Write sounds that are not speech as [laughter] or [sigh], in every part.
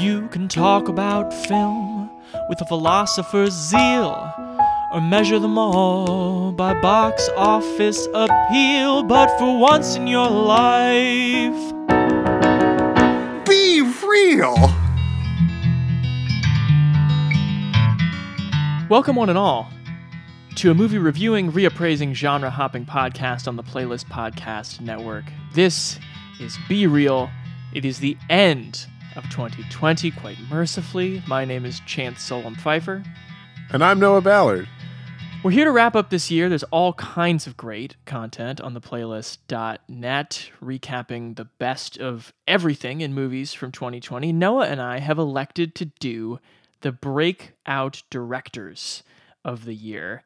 You can talk about film with a philosopher's zeal, or measure them all by box office appeal. But for once in your life, Be real. welcome one and all to a movie reviewing, reappraising, genre hopping podcast on the Playlist Podcast Network. This is Be Reel. It is the end of 2020, quite mercifully. My name is Chance Solem-Pfeifer. And I'm Noah Ballard. We're here to wrap up this year. There's all kinds of great content on the playlist.net, recapping the best of everything in movies from 2020. Noah and I have elected to do the breakout directors of the year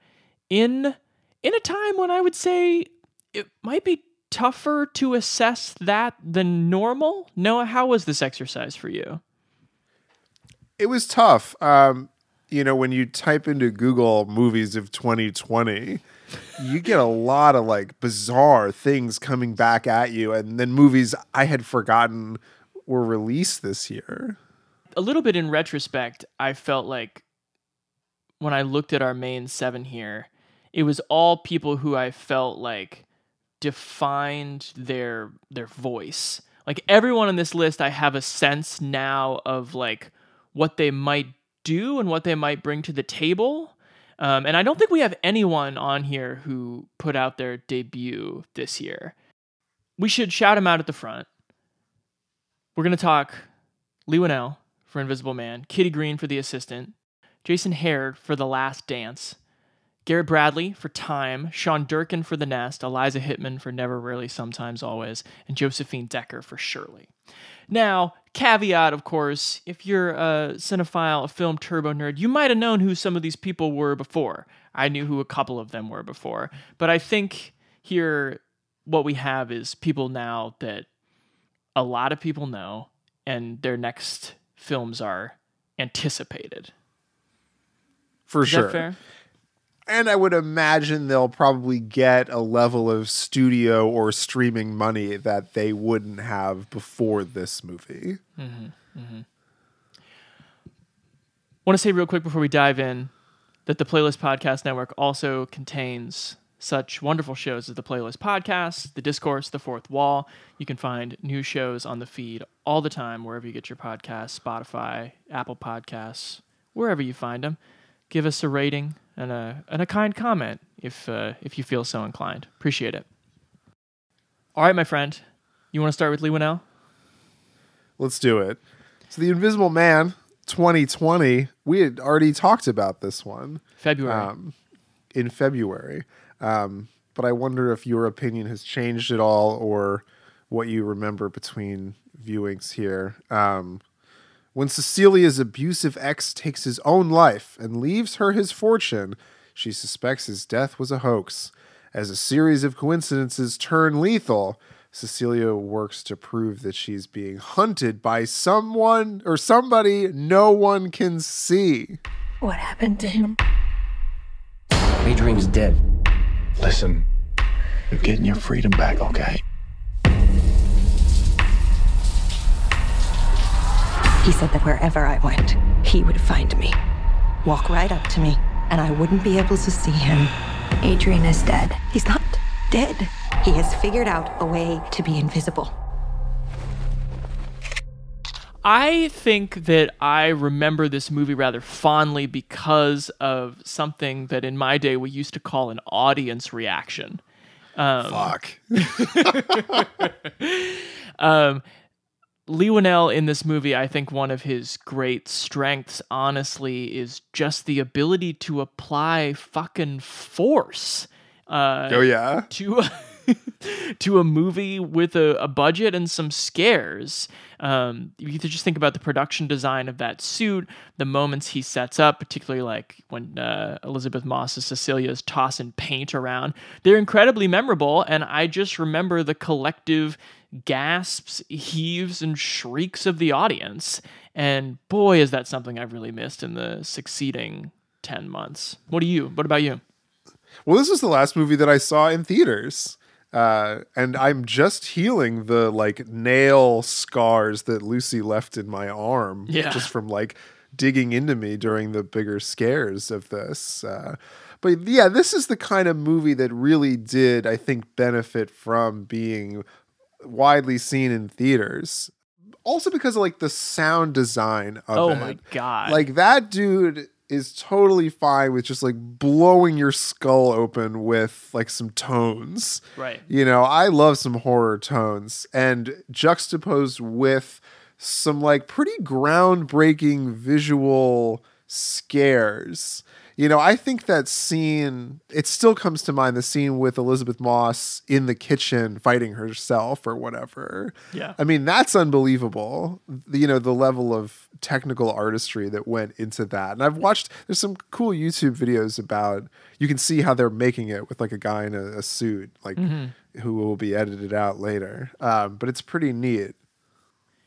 in in a time when I would say it might be tougher to assess that than normal. Noah, how was this exercise for you? It was tough. Um, you know, when you type into Google movies of 2020, you get a lot of like bizarre things coming back at you, and then movies I had forgotten were released this year. a little bit in retrospect, I felt like when I looked at our main seven here, it was all people who I felt like defined their their voice. Like everyone on this list, I have a sense now of like what they might do and what they might bring to the table. Um, and I don't think we have anyone on here who put out their debut this year. We should shout them out at the front. We're gonna talk Leigh Whannell for Invisible Man, Kitty Green for The Assistant, Jason Hehir for The Last Dance, Garrett Bradley for Time, Sean Durkin for The Nest, Eliza Hittman for Never Rarely Sometimes Always, and Josephine Decker for Shirley. Now, caveat, of course, if you're a cinephile, a film turbo nerd, you might have known who some of these people were before. I knew who a couple of them were before. But I think here, what we have is people now that a lot of people know, and their next films are anticipated. For Is sure. that fair? And I would imagine they'll probably get a level of studio or streaming money that they wouldn't have before this movie. Mm-hmm, mm-hmm. want to say real quick before we dive in that the Playlist Podcast Network also contains such wonderful shows as the Playlist Podcast, The Discourse, The Fourth Wall. You can find new shows on the feed all the time wherever you get your podcasts, Spotify, Apple Podcasts, wherever you find them. Give us a rating and a and a kind comment if uh, if you feel so inclined. Appreciate it. All right, my friend. You want to start with Leigh Whannell? Let's do it. So, The Invisible Man 2020, we had already talked about this one February. um, in February. Um, but I wonder if your opinion has changed at all or what you remember between viewings here. Um, when Cecilia's abusive ex takes his own life and leaves her his fortune, she suspects his death was a hoax. As a series of coincidences turn lethal, Cecilia works to prove that she's being hunted by someone or somebody no one can see. What happened to him? Adrian's dead. Listen, you're getting your freedom back, okay? He said that wherever I went, he would find me, walk right up to me, and I wouldn't be able to see him. Adrian is dead. He's not dead. He has figured out a way to be invisible. I think that I remember this movie rather fondly because of something that in my day we used to call an audience reaction. Fuck. [laughs] Um, Leigh Whannell in this movie, I think one of his great strengths, honestly, is just the ability to apply fucking force. Uh, Oh, yeah. to [laughs] [laughs] to a movie with a, a budget and some scares. Um, you could just think about the production design of that suit, the moments he sets up, particularly like when uh, Elisabeth Moss's Cecilia is tossing paint around. They're incredibly memorable, and I just remember the collective gasps, heaves, and shrieks of the audience. And boy, is that something I've really missed in the succeeding 10 months. What do you? What about you? Well, this was the last movie that I saw in theaters. Uh, and I'm just healing the like nail scars that Lucy left in my arm, Yeah. just from like digging into me during the bigger scares of this. Uh, but yeah, this is the kind of movie that really did, I think, benefit from being widely seen in theaters. Also because of like the sound design of Oh it. my god. Like that dude is totally fine with just like blowing your skull open with like some tones. right. You know, I love some horror tones and juxtaposed with some like pretty groundbreaking visual scares. You know, I think that scene, it still comes to mind the scene with Elisabeth Moss in the kitchen fighting herself or whatever. Yeah. I mean, that's unbelievable. You know, the level of technical artistry that went into that. And I've watched, there's some cool YouTube videos about, you can see how they're making it with like a guy in a, a suit, like who will be edited out later. Um, but it's pretty neat.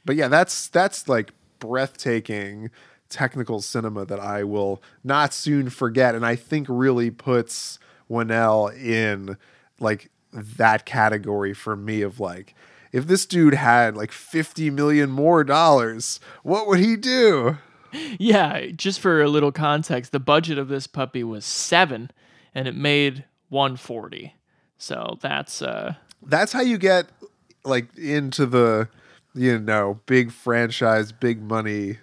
But yeah, that's, that's like breathtaking technical cinema that I will not soon forget. And I think really puts Whannell in like that category for me of like, if this dude had like 50 million more dollars, what would he do? Yeah, just for a little context, the budget of this puppy was 7 and it made 140. So that's uh That's how you get like into the, you know, big franchise, big money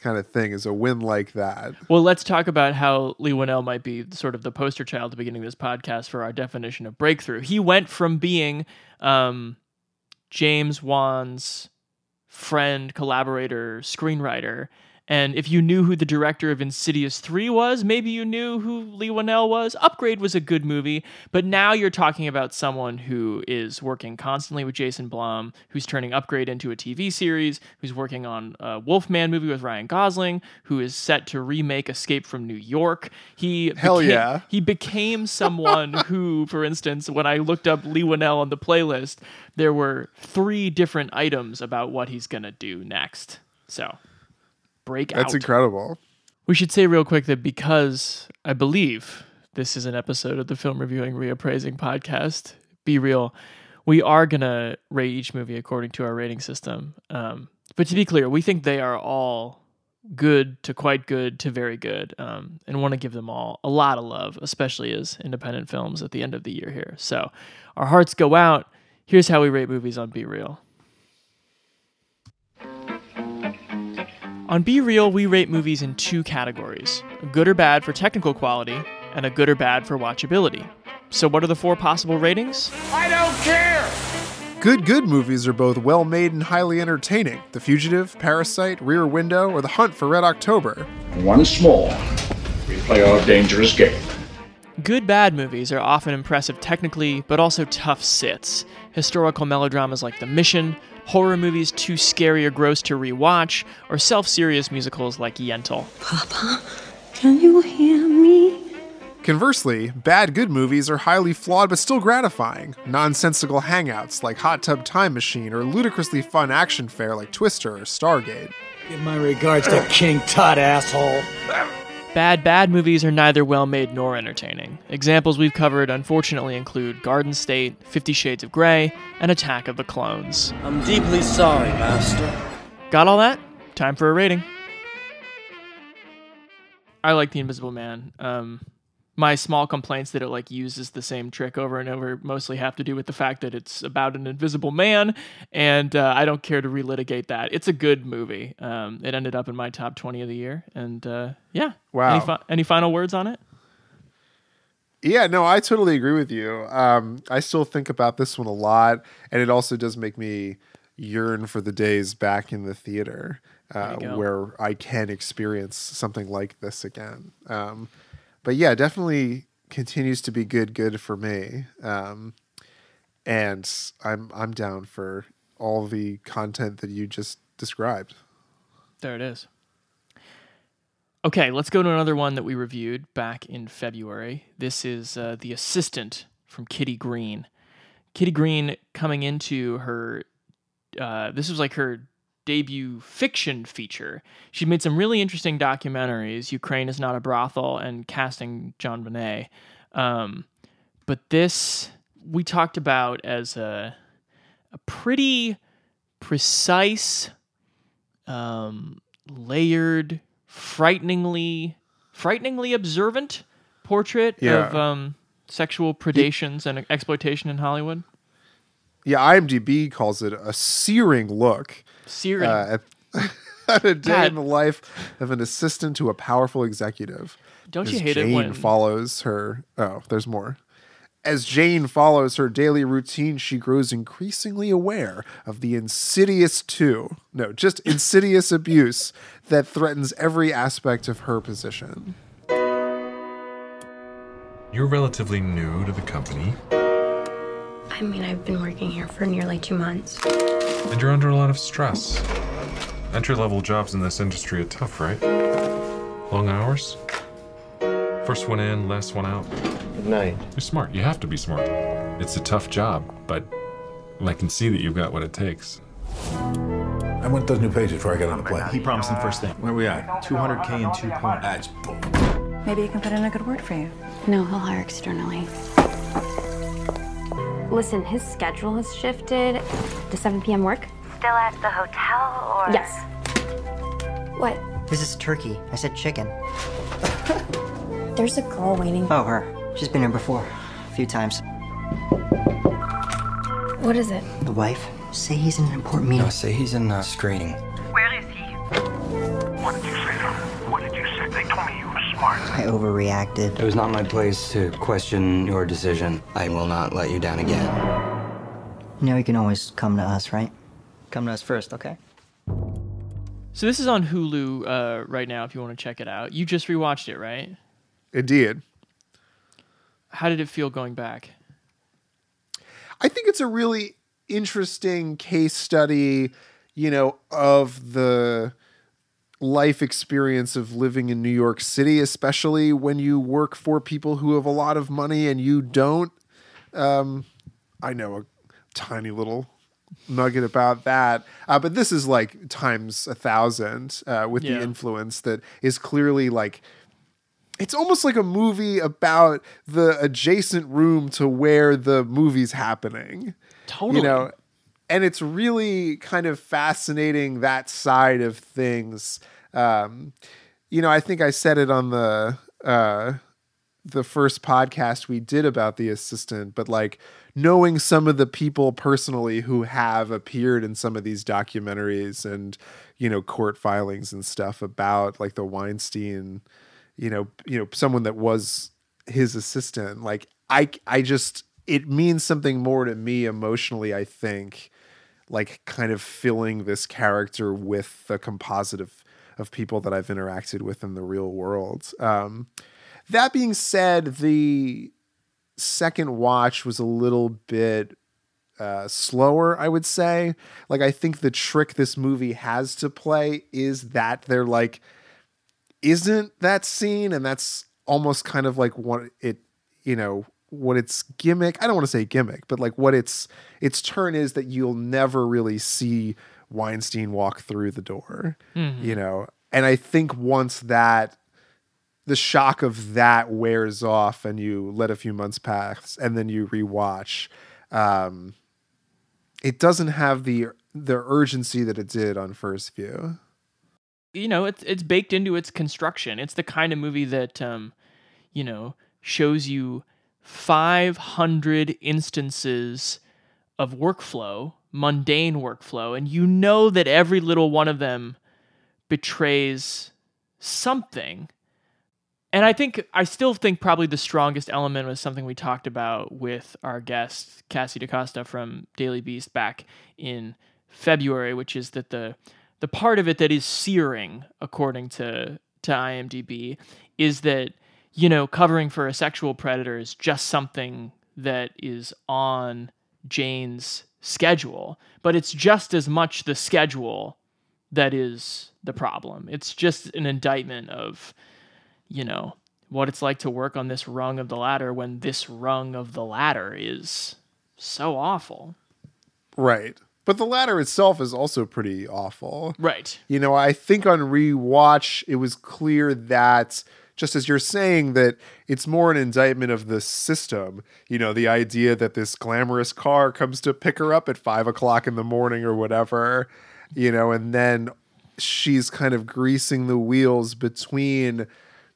kind of thing is a win like that. Well, let's talk about how Leigh Whannell might be sort of the poster child at the beginning of this podcast for our definition of breakthrough. He went from being um, James Wan's friend, collaborator, screenwriter. And if you knew who the director of Insidious 3 was, maybe you knew who Leigh Whannell was. Upgrade was a good movie, but now you're talking about someone who is working constantly with Jason Blum, who's turning Upgrade into a TV series, who's working on a Wolfman movie with Ryan Gosling, who is set to remake Escape from New York. He Hell became- yeah. he became someone [laughs] who, for instance, when I looked up Leigh Whannell on the playlist, there were three different items about what he's gonna do next. So, break That's out. incredible. We should say real quick that because I believe this is an episode of the Film Reviewing Reappraising podcast, Be Reel, we are going to rate each movie according to our rating system. Um, but to be clear, we think they are all good to quite good to very good um, and want to give them all a lot of love, especially as independent films at the end of the year here. So our hearts go out. Here's how we rate movies on Be Reel. On Be Reel, we rate movies in two categories a good or bad for technical quality, and a good or bad for watchability. So, what are the four possible ratings? I don't care! Good, good movies are both well made and highly entertaining. The Fugitive, Parasite, Rear Window, or The Hunt for Red October. Once more, we play our dangerous game. Good bad movies are often impressive technically, but also tough sits. Historical melodramas like The Mission, horror movies too scary or gross to rewatch, or self serious musicals like Yentl. Papa, can you hear me? Conversely, bad, good movies are highly flawed but still gratifying. Nonsensical hangouts like Hot Tub Time Machine or ludicrously fun action fare like Twister or Stargate. Give my regards to King Tut, asshole. Bad, bad movies are neither well made nor entertaining. Examples we've covered unfortunately include Garden State, Fifty Shades of Grey, and Attack of the Clones. I'm deeply sorry, Master. Got all that? Time for a rating. I like The Invisible Man. Um, my small complaints that it like uses the same trick over and over mostly have to do with the fact that it's about an invisible man, and uh, I don't care to relitigate that. It's a good movie. Um, it ended up in my top twenty of the year, and uh, yeah. Wow. Any, fi- any final words on it? Yeah, no, I totally agree with you. Um, I still think about this one a lot, and it also does make me yearn for the days back in the theater uh, where I can experience something like this again. Um, but yeah, definitely continues to be good, good for me. Um, and I'm I'm down for all the content that you just described. There it is. Okay, let's go to another one that we reviewed back in February. This is uh, The Assistant from Kitty Green. Kitty Green coming into her, uh, this was like her debut fiction feature. She made some really interesting documentaries, Ukraine is Not a Brothel and Casting JonBenet. Um, but this we talked about as a a pretty precise, um, layered, frighteningly frighteningly observant portrait Yeah. of um, sexual predations and exploitation in Hollywood. Yeah, IMDb calls it a searing look Searing. uh, at, [laughs] at a day God. in the life of an assistant to a powerful executive. Don't you As hate it when Jane follows her? Oh, there's more. As Jane follows her daily routine, she grows increasingly aware of the insidious too, no, just insidious abuse that threatens every aspect of her position. You're relatively new to the company, I mean, I've been working here for nearly two months. And you're under a lot of stress. Entry level jobs in this industry are tough, right? Long hours? First one in, last one out. Good night. You're smart. You have to be smart. It's a tough job, but I can see that you've got what it takes. I want those new pages before I get on the plane. He promised them first thing. Where are we at? 200k and two points. That's bull. Maybe you can put in a good word for you. No, he'll hire externally. Listen, his schedule has shifted Does 7 p.m. work. Still at the hotel or? Yes. What? This is turkey. I said chicken. [laughs] There's a girl waiting. Oh, her. She's been here before. A few times. What is it? The wife? Say he's in an important meeting. No, say he's in uh, screening. Smart. I overreacted. It was not my place to question your decision. I will not let you down again. You know you can always come to us, right? Come to us first, okay? so this is on Hulu uh, right now. If you want to check it out, you just rewatched it, right? Indeed. How did it feel going back? I think it's a really interesting case study, you know, of the life experience of living in New York City, especially when you work for people who have a lot of money and you don't. Um, I know a tiny little nugget about that, uh, but this is like times a thousand uh, with Yeah. the influence that is clearly like it's almost like a movie about the adjacent room to where the movie's happening. Totally. You know, and it's really kind of fascinating that side of things. Um, you know, I think I said it on the uh, the first podcast we did about the assistant, but like knowing some of the people personally who have appeared in some of these documentaries and you know court filings and stuff about like the Weinstein, you know, you know someone that was his assistant. Like I, I just it means something more to me emotionally. I think like kind of filling this character with the composite of of people that I've interacted with in the real world. Um, that being said, the second watch was a little bit uh, slower, I would say. Like, I think the trick this movie has to play is that they're like, isn't that scene, and that's almost kind of like what it, you know, what its gimmick. I don't want to say gimmick, but like what its its turn is that you'll never really see Weinstein walk through the door, Mhm. you know. And I think once that the shock of that wears off and you let a few months pass and then you rewatch um it doesn't have the the urgency that it did on first view you know it's it's baked into its construction it's the kind of movie that um you know shows you 500 instances of workflow mundane workflow and you know that every little one of them betrays something. And i think i still think probably the strongest element was something we talked about with our guest Cassie da Costa from daily beast back in february which is that the the part of it that is searing according to to imdb is that you know covering for a sexual predator is just something that is on jane's schedule but it's just as much the schedule that is the problem. It's just an indictment of you know what it's like to work on this rung of the ladder when this rung of the ladder is so awful. Right. But the ladder itself is also pretty awful. Right. You know i think on rewatch it was clear that just as you're saying that it's more an indictment of the system. You know, the idea that this glamorous car comes to pick her up at five o'clock in the morning or whatever, you know, and then she's kind of greasing the wheels between,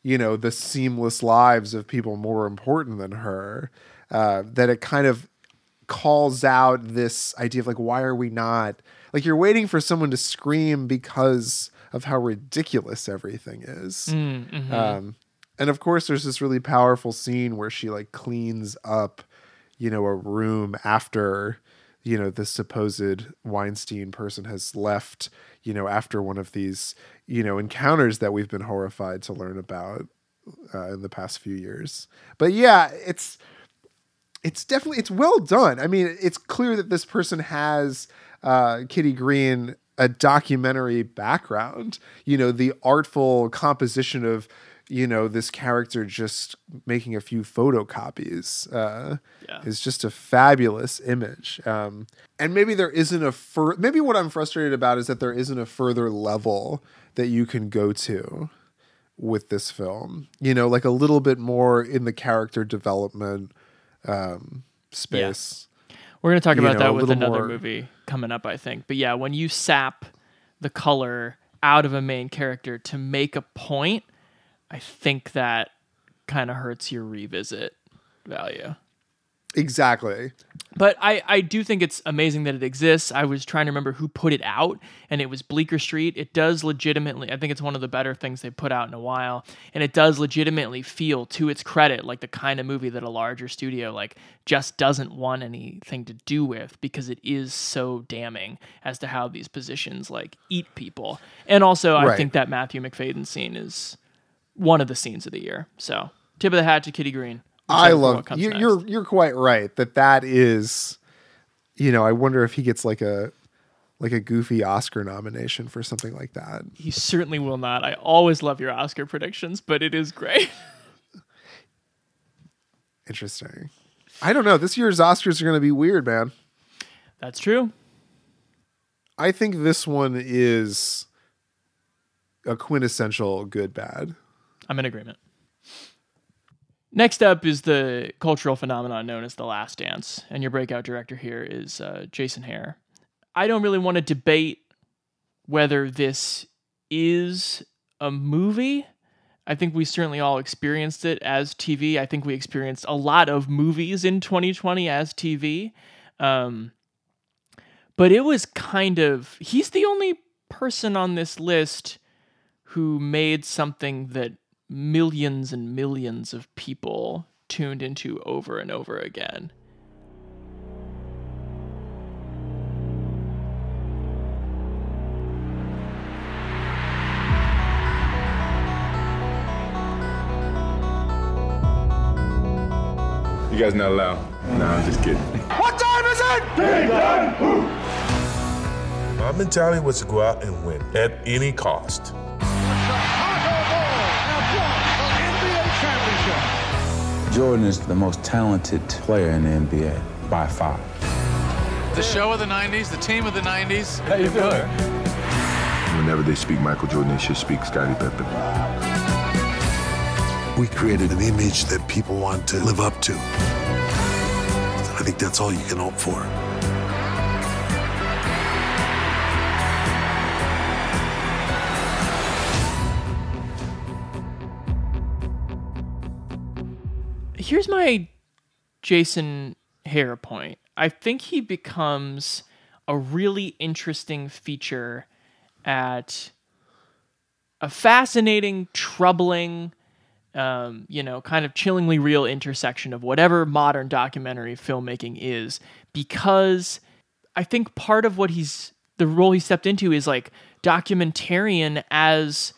you know, the seamless lives of people more important than her. Uh, that it kind of calls out this idea of like, why are we not like you're waiting for someone to scream because of how ridiculous everything is. Mm, mhm. Um, and of course, there's this really powerful scene where she like cleans up, you know, a room after, you know, the supposed Weinstein person has left, you know, after one of these, you know, encounters that we've been horrified to learn about uh, in the past few years. But yeah, it's it's definitely it's well done. I mean, it's clear that this person has uh, Kitty Green a documentary background. You know, the artful composition of you know this character just making a few photocopies uh, is just a fabulous image. Um, and maybe there isn't a fur. Maybe what I'm frustrated about is that there isn't a further level that you can go to with this film. You know, like a little bit more in the character development um, space. We're going to talk about know, that with another more- movie coming up, I think. But yeah, when you sap the color out of a main character to make a point, I think that kind of hurts your revisit value. Exactly. But I, I do think it's amazing that it exists. I was trying to remember who put it out, and it was Bleecker Street. It does legitimately, I think it's one of the better things they've put out in a while, and it does legitimately feel, to its credit, like the kind of movie that a larger studio like just doesn't want anything to do with because it is so damning as to how these positions like eat people. And also, I Right. think that Matthew Macfadyen scene is one of the scenes of the year. So, tip of the hat to Kitty Green. I love you, next. you're you're quite right that that is, you know, I wonder if he gets like a like a goofy Oscar nomination for something like that. He certainly will not. I always love your Oscar predictions, but it is great. [laughs] Interesting. I don't know. This year's Oscars are going to be weird, man. That's true. I think this one is a quintessential good bad. I'm in agreement. Next up is the cultural phenomenon known as The Last Dance, and your breakout director here is uh, Jason Hehir. I don't really want to debate whether this is a movie. I think we certainly all experienced it as TV. I think we experienced a lot of movies in 2020 as TV. Um, but it was kind of, he's the only person on this list who made something that millions and millions of people tuned into over and over again. You guys not allowed. No, I'm just kidding. What time is it? Game time! My mentality was to go out and win at any cost. Jordan is the most talented player in the NBA by far. The show of the 90s, the team of the 90s. How you doing? Whenever they speak Michael Jordan, they should speak Scottie Pippen. We created an image that people want to live up to. I think that's all you can hope for. Here's my Jason Hehir point. I think he becomes a really interesting feature at a fascinating, troubling, um, you know, kind of chillingly real intersection of whatever modern documentary filmmaking is, because I think part of what he's the role he stepped into is like documentarian as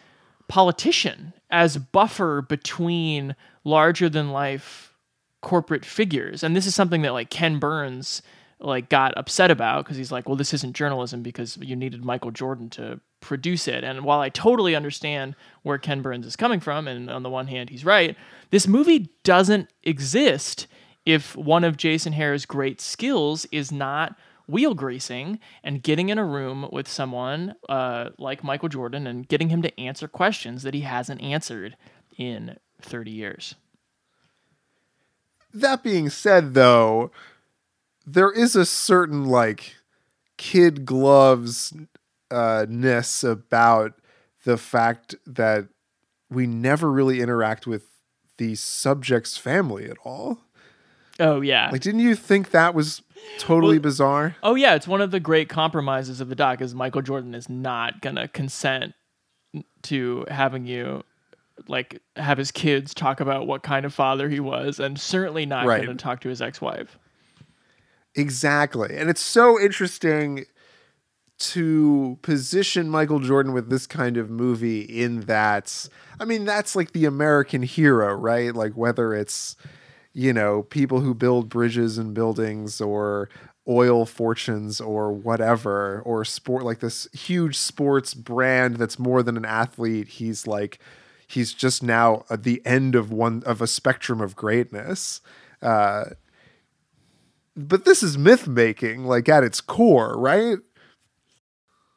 politician, as buffer between larger than life corporate figures. And this is something that like Ken Burns like got upset about because he's like, well, this isn't journalism because you needed Michael Jordan to produce it. And while I totally understand where Ken Burns is coming from, and on the one hand, he's right, this movie doesn't exist if one of Jason Hehir's great skills is not wheel greasing and getting in a room with someone uh, like Michael Jordan and getting him to answer questions that he hasn't answered in 30 years. That being said, though, there is a certain like kid gloves uh, ness about the fact that we never really interact with the subject's family at all. Oh yeah. Like, didn't you think that was totally bizarre? Oh yeah, it's one of the great compromises of the doc is Michael Jordan is not gonna consent to having you like have his kids talk about what kind of father he was, and certainly not Right. gonna talk to his ex-wife. Exactly. And it's so interesting to position Michael Jordan with this kind of movie in that I mean that's like the American hero, right? Like whether it's you know, people who build bridges and buildings or oil fortunes or whatever or sport like this huge sports brand that's more than an athlete, he's like he's just now at the end of one of a spectrum of greatness. Uh but this is myth making like at its core, right?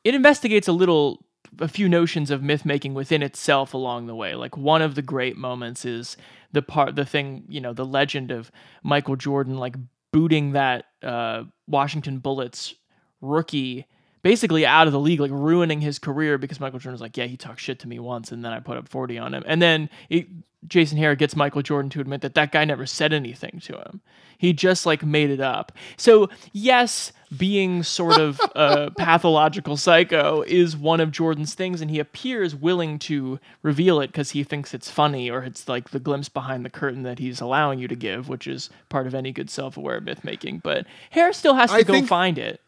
it investigates a little a few notions of myth making within itself along the way like one of the great moments is the part the thing you know the legend of michael jordan like booting that uh, washington bullets rookie basically out of the league like ruining his career because michael jordan was like yeah he talked shit to me once and then i put up 40 on him and then it, Jason Hehir gets michael jordan to admit that that guy never said anything to him he just like made it up so yes being sort of a [laughs] pathological psycho is one of Jordan's things, and he appears willing to reveal it because he thinks it's funny or it's like the glimpse behind the curtain that he's allowing you to give, which is part of any good self-aware myth making. But Hehir still has to I go think- find it.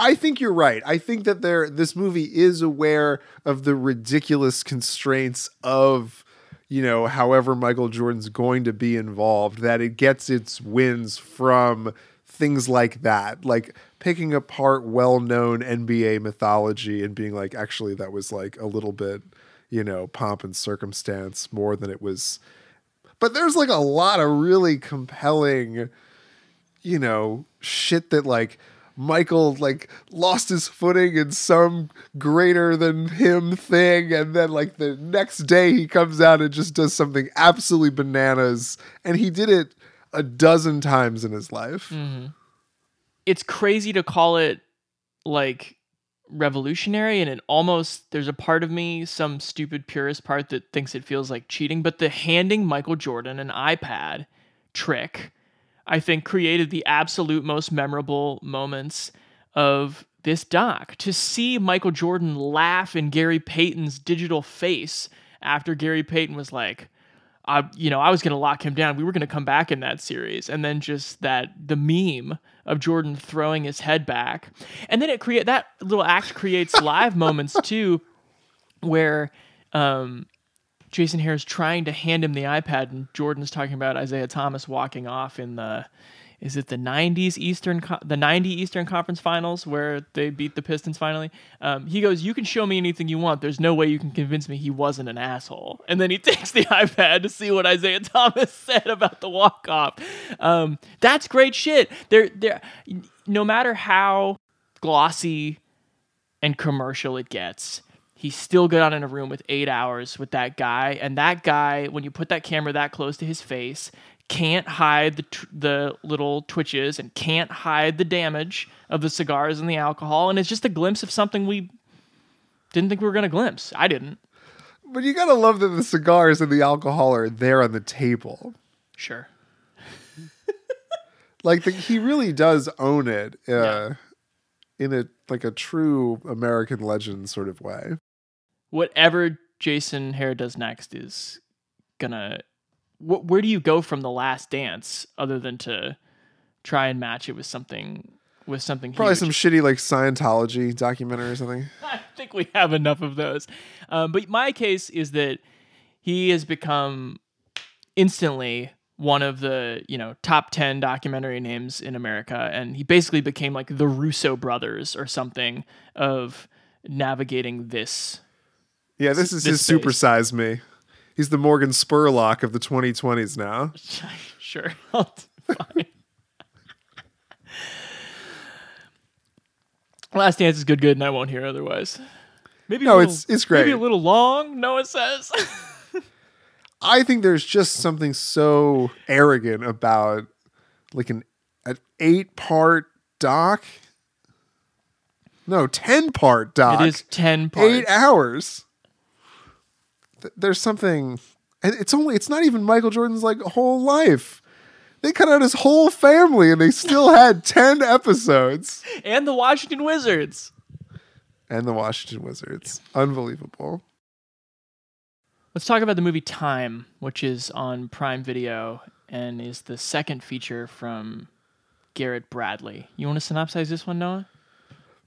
I think you're right. I think that there this movie is aware of the ridiculous constraints of you know, however Michael Jordan's going to be involved, that it gets its wins from things like that, like picking apart well-known NBA mythology and being like, actually, that was like a little bit, you know, pomp and circumstance more than it was. But there's like a lot of really compelling, you know, shit that like Michael like lost his footing in some greater than him thing and then like the next day he comes out and just does something absolutely bananas and he did it a dozen times in his life. Mm-hmm. It's crazy to call it like revolutionary and it almost there's a part of me some stupid purist part that thinks it feels like cheating but the handing michael jordan an ipad trick i think created the absolute most memorable moments of this doc. To see michael jordan laugh in gary payton's digital face after gary payton was like I, you know, I was going to lock him down. We were going to come back in that series, and then just that the meme of Jordan throwing his head back, and then it create that little act creates live moments [laughs] too, where um, Jason Hehir's trying to hand him the iPad, and Jordan's talking about Isiah Thomas walking off in the. Is it the '90s Eastern, the '90 Eastern Conference Finals where they beat the Pistons finally? Um, he goes, "You can show me anything you want. There's no way you can convince me he wasn't an asshole." And then he [laughs] takes the iPad to see what Isiah Thomas [laughs] said about the walk off. Um, that's great shit. There, there. No matter how glossy and commercial it gets, he's still good out in a room with eight hours with that guy. And that guy, when you put that camera that close to his face, can't hide the tr- the little twitches and can't hide the damage of the cigars and the alcohol. And it's just a glimpse of something we didn't think we were going to glimpse. I didn't. But you got to love that the cigars and the alcohol are there on the table. Sure. [laughs] like the, he really does own it uh, in a like a true American legend sort of way. Whatever Jason Hehir does next is gonna. Wh- where do you go from the Last Dance other than to try and match it with something with something Probably huge? some shitty like Scientology documentary or something. [laughs] I think we have enough of those. Um, but my case is that he has become instantly one of the you know top 10 documentary names in america and he basically became like the russo brothers or something of navigating this Yeah, this is his space. supersize me. He's the Morgan Spurlock of the 2020s now. [laughs] sure fine last dance is good good and i won't hear otherwise maybe a No, little- it's- it's maybe a little long noah says [laughs] I think there's just something so arrogant about like an an eight part doc. No, ten part doc. It is 10 parts. Eight hours. Th- There's something and it's only it's not even Michael Jordan's like whole life. They cut out his whole family and they still [laughs] had ten episodes. And the Washington Wizards. And the Washington Wizards. Unbelievable. Let's talk about the movie Time, which is on Prime Video and is the second feature from Garrett Bradley. You want to synopsize this one, Noah?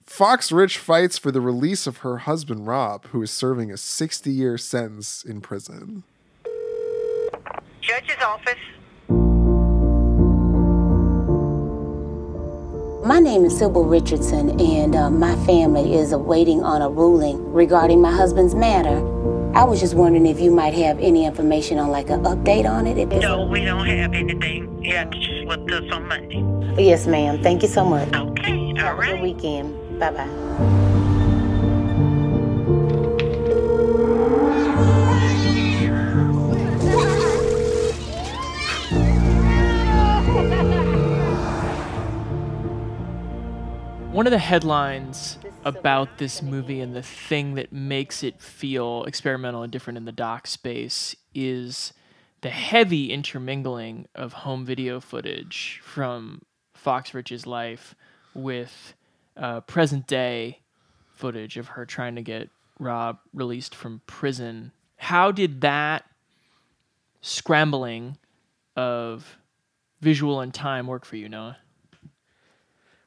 Fox Rich fights for the release of her husband Rob, who is serving a 60 year sentence in prison. Judge's office. My name is Sibil Richardson, and uh, my family is awaiting on a ruling regarding my husband's matter. I was just wondering if you might have any information on like an update on it. If No, we don't have anything. You have to just with us on Monday. Yes, ma'am. Thank you so much. Okay, Have all a good weekend. Bye bye. One of the headlines about this movie and the thing that makes it feel experimental and different in the doc space is the heavy intermingling of home video footage from Fox Rich's life with uh, present day footage of her trying to get Rob released from prison. How did that scrambling of visual and time work for you, Noah?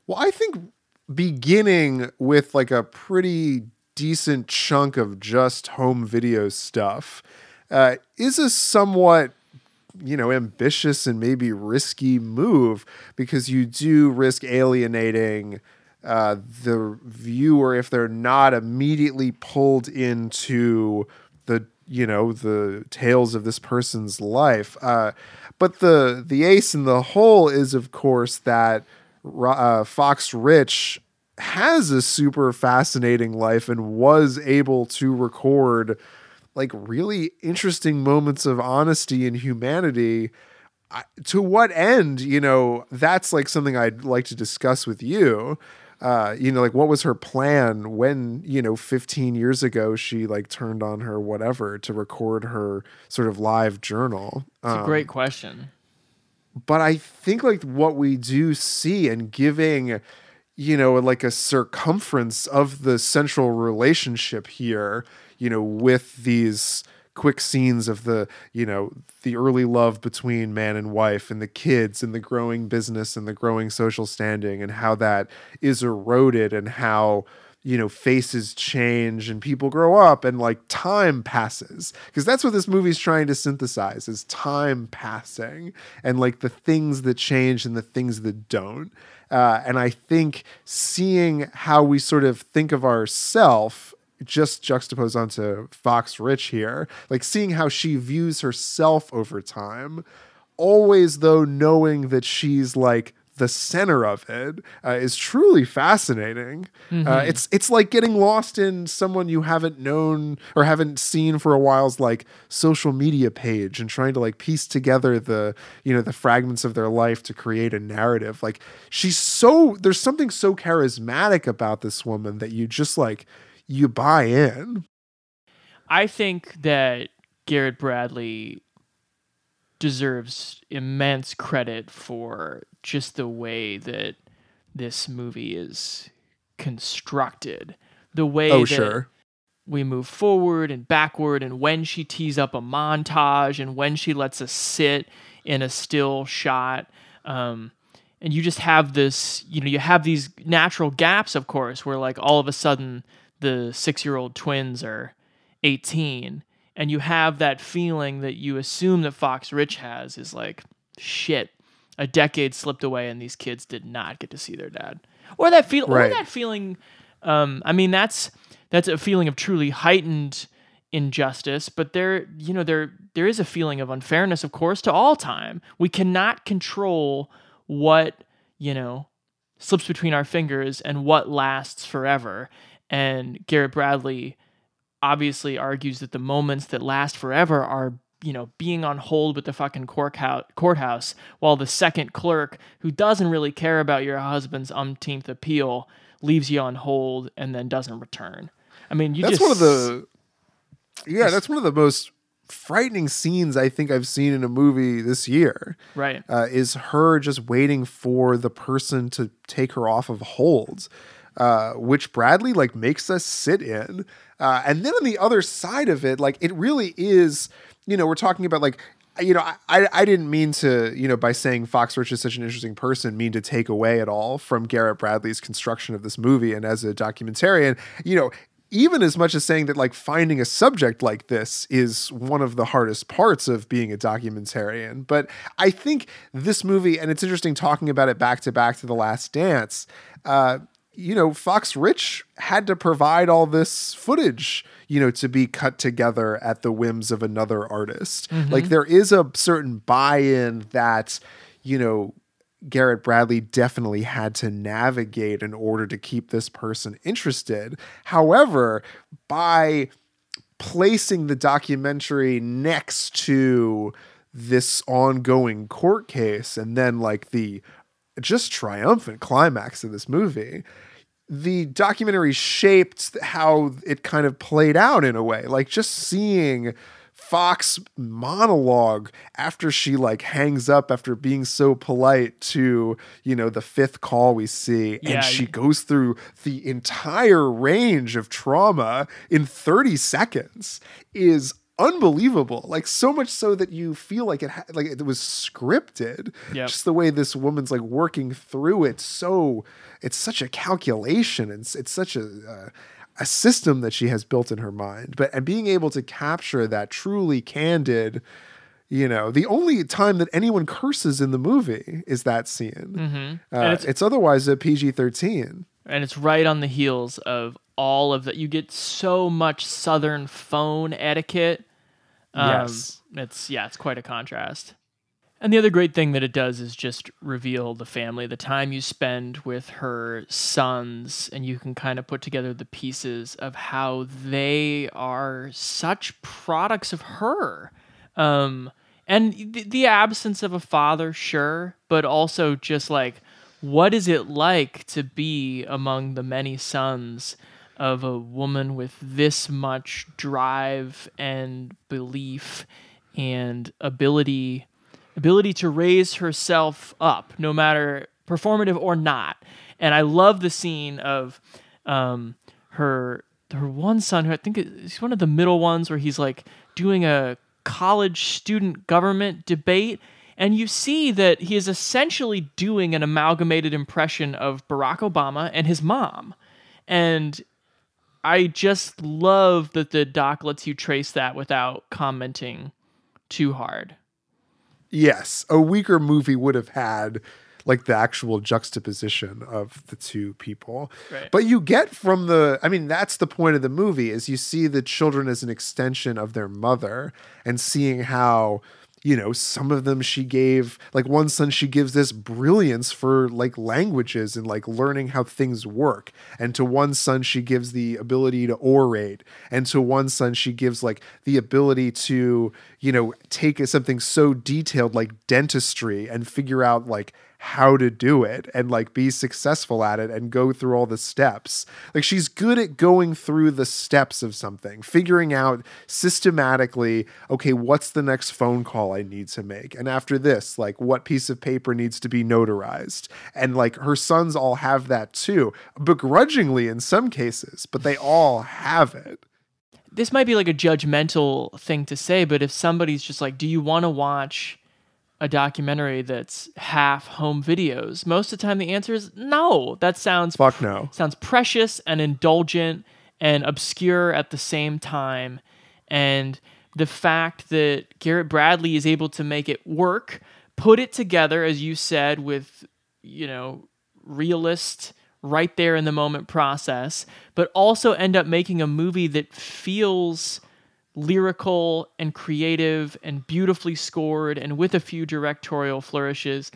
Well, I think beginning with like a pretty decent chunk of just home video stuff uh, is a somewhat you know ambitious and maybe risky move because you do risk alienating uh, the viewer if they're not immediately pulled into the you know the tales of this person's life uh, but the the ace in the hole is of course that uh, Fox Rich has a super fascinating life and was able to record like really interesting moments of honesty and humanity. I, to what end, you know, that's like something I'd like to discuss with you. Uh, you know, like what was her plan when, you know, 15 years ago she like turned on her whatever to record her sort of live journal. It's a Um, great question. but I think like what we do see and giving, you know, like a circumference of the central relationship here, you know, with these quick scenes of the, you know, the early love between man and wife and the kids and the growing business and the growing social standing and how that is eroded and how you know faces change and people grow up and like time passes. Because that's what this movie's trying to synthesize is time passing and like the things that change and the things that don't. Uh, and i think seeing how we sort of think of ourself just juxtaposed onto fox rich here like seeing how she views herself over time always though knowing that she's like the center of it uh, is truly fascinating. Uh, Mhm. it's it's like getting lost in someone you haven't known or haven't seen for a while's like social media page and trying to like piece together the you know the fragments of their life to create a narrative. Like she's so there's something so charismatic about this woman that you just like you buy in. I think that Garrett Bradley deserves immense credit for just the way that this movie is constructed. The way Oh, that sure. we move forward and backward and when she tees up a montage and when she lets us sit in a still shot. Um, and you just have this, you know, you have these natural gaps, of course, where like all of a sudden the six year old twins are 18 and you have that feeling that you assume that Fox Rich has is like, shit, a decade slipped away and these kids did not get to see their dad. Or that feel Right. or that feeling um I mean that's that's a feeling of truly heightened injustice, but there you know there there is a feeling of unfairness of course to all time. We cannot control what, you know, slips between our fingers and what lasts forever. And Garrett Bradley obviously argues that the moments that last forever are you know, being on hold with the fucking courthouse, courthouse while the second clerk, who doesn't really care about your husband's umpteenth appeal, leaves you on hold and then doesn't return. I mean, you that's just one of the yeah, that's one of the most frightening scenes I think I've seen in a movie this year. Right. Uh, is her just waiting for the person to take her off of holds, uh, which Bradley like makes us sit in. Uh, and then on the other side of it, like it really is, you know, we're talking about like you know, I, I didn't mean to, you know, by saying Fox Rich is such an interesting person, mean to take away at all from Garrett Bradley's construction of this movie. And as a documentarian, you know, even as much as saying that like finding a subject like this is one of the hardest parts of being a documentarian but i think this movie and it's interesting talking about it back to back to the last dance uh, you know fox rich had to provide all this footage you know to be cut together at the whims of another artist Mhm. like there is a certain buy-in that you know Garrett Bradley definitely had to navigate in order to keep this person interested. However, by placing the documentary next to this ongoing court case and then like the just triumphant climax of this movie, the documentary shaped how it kind of played out in a way. Like just seeing Fox monologue after she like hangs up after being so polite to, you know, the fifth call we see Yeah, and she goes through the entire range of trauma in 30 seconds is unbelievable. Like so much so that you feel like it ha- like it was scripted. Yep. just the way this woman's like working through it. So it's such a calculation and it's, it's such a uh, a system that she has built in her mind. But and being able to capture that truly candid you know the only time that anyone curses in the movie is that scene. Mhm. uh, it's, it's- otherwise a pg-13 and it's right on the heels of all of that. You get so much Southern phone etiquette. Um, Yes. it's yeah, it's quite a contrast. And the other great thing that it does is just reveal the family, the time you spend with her sons, and you can kind of put together the pieces of how they are such products of her. Um, and the, the absence of a father, sure, but also just like, what is it like to be among the many sons of a woman with this much drive and belief and ability ability to raise herself up no matter performative or not. And i love the scene of um, her her one son who i think is one of the middle ones where he's like doing a college student government debate. And you see that he is essentially doing an amalgamated impression of barack obama and his mom. And I just love that the doc lets you trace that without commenting too hard. Yes, a weaker movie would have had like the actual juxtaposition of the two people. Right. But you get from the I mean that's the point of the movie is you see the children as an extension of their mother and seeing how you know some of them she gave like one son she gives this brilliance for like languages and like learning how things work. And to one son she gives the ability to orate. And to one son she gives like the ability to you know take something so detailed like dentistry and figure out like how to do it and like be successful at it and go through all the steps. Like she's good at going through the steps of something, figuring out systematically, okay, what's the next phone call I need to make? And after this, like what piece of paper needs to be notarized? And like her sons all have that too, begrudgingly in some cases, but they all have it. This might be like a judgmental thing to say, but if somebody's just like, do you want to watch a documentary that's half home videos? Most of the time the answer is no. That sounds Fuck no. sounds precious and indulgent and obscure at the same time. And the fact that Garrett Bradley is able to make it work, put it together, as you said, with, you know, realist, right there in the moment process, but also end up making a movie that feels lyrical and creative and beautifully scored and with a few directorial flourishes.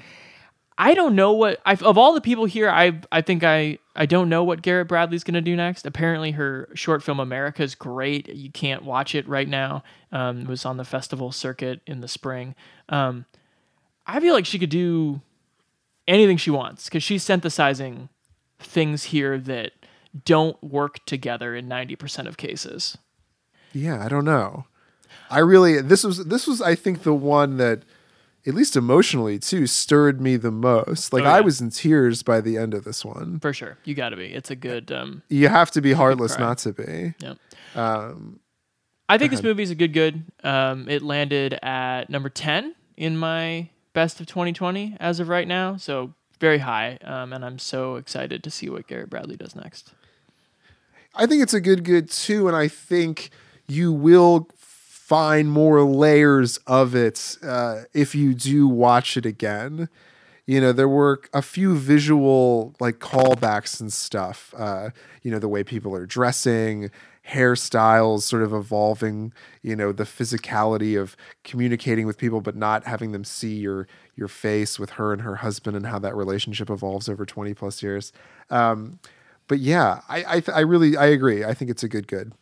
I don't know what I of all the people here. I I think I I don't know what Garrett Bradley's gonna do next. Apparently, her short film America is great. You can't watch it right now. Um, it was on the festival circuit in the spring. Um, I feel like she could do anything she wants because she's synthesizing things here that don't work together in ninety percent of cases. Yeah, I don't know. I really this was this was I think the one that at least emotionally too stirred me the most. Like Oh, yeah. I was in tears by the end of this one. For sure, you got to be. It's a good. Um, You have to be it's a good heartless not to be. Yep. Um, I think this movie is a good good. Um, it landed at number ten in my best of 2020 as of right now, so very high. Um, and I'm so excited to see what Garrett Bradley does next. I think it's a good good too, and I think you will find more layers of it uh, if you do watch it again. You know, there were a few visual like callbacks and stuff. Uh, you know, the way people are dressing, hairstyles sort of evolving. You know, the physicality of communicating with people but not having them see your your face with her and her husband and how that relationship evolves over twenty plus years. Um, but yeah, I I, I really I agree. I think it's a good good.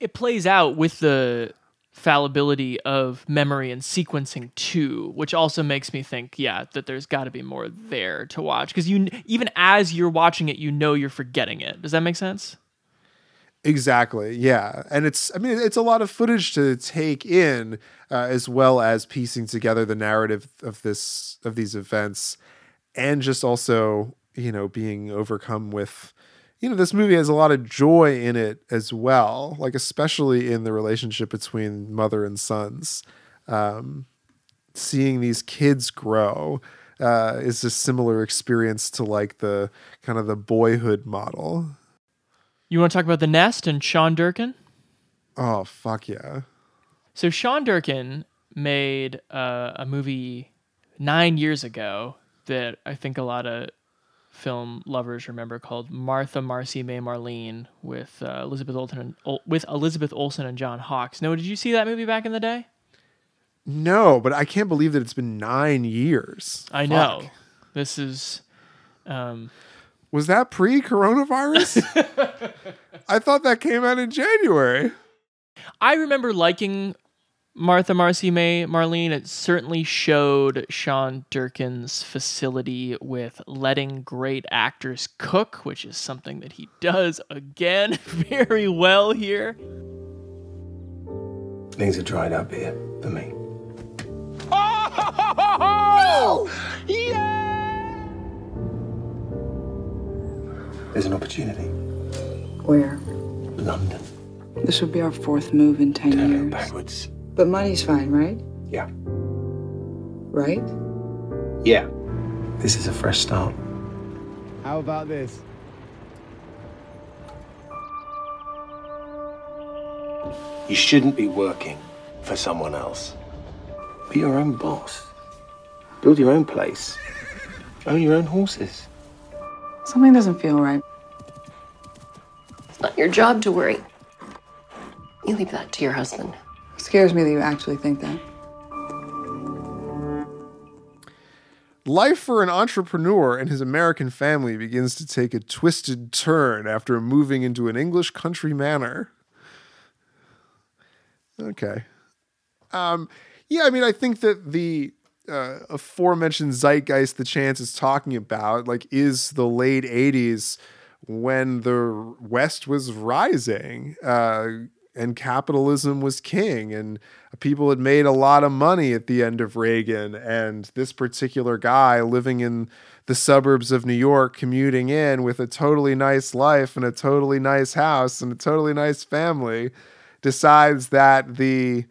It plays out with the fallibility of memory and sequencing too, which also makes me think, yeah, that there's got to be more there to watch because you even as you're watching it, you know you're forgetting it. Does that make sense? Exactly. Yeah, and it's I mean it's a lot of footage to take in, uh, as well as piecing together the narrative of this of these events, and just also you know being overcome with. You know, this movie has a lot of joy in it as well, like especially in the relationship between mother and sons. Um, seeing these kids grow uh, is a similar experience to like the kind of the boyhood model. You want to talk about the nest and Sean Durkin? Oh fuck yeah! So Sean Durkin made uh, a movie nine years ago that I think a lot of film lovers remember called Martha, Marcy, May, Marlene with uh, Elizabeth Olsen and with Elizabeth Olsen and John Hawkes. No, did you see that movie back in the day? No, but I can't believe that it's been nine years. I know. This is. Um, Was that pre coronavirus? [laughs] I thought that came out in January. I remember liking Martha, Marcy, May, Marlene. It certainly showed Sean Durkin's facility with letting great actors cook, which is something that he does again [laughs] very well here. Things are dried up here for me. Oh! [laughs] yeah! There's an opportunity. Where? London. This would be our fourth move in 10 Turn it years. backwards. But money's fine, right? Yeah. Right? Yeah. This is a fresh start. How about this? You shouldn't be working for someone else. Be your own boss. Build your own place. Own your own horses. Something doesn't feel right. It's not your job to worry. You leave that to your husband. Scares me that you actually think that. Life for an entrepreneur and his American family begins to take a twisted turn after moving into an English country manor. Okay. Um, yeah, I mean, I think that the uh, aforementioned zeitgeist the chance is talking about, like, is the late 80s when the West was rising uh, and capitalism was king, and people had made a lot of money at the end of Reagan. And this particular guy living in the suburbs of New York, commuting in with a totally nice life and a totally nice house and a totally nice family, decides that the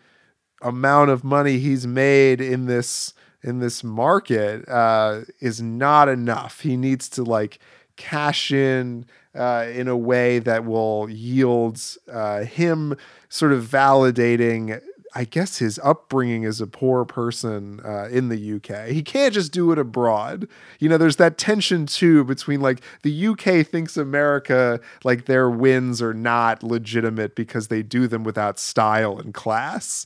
amount of money he's made in this in this market uh, is not enough. He needs to like cash in uh, in a way that will yield uh, him sort of validating I guess his upbringing as a poor person uh, in the UK. He can't just do it abroad. You know, there's that tension too between like the UK thinks America, like their wins are not legitimate because they do them without style and class.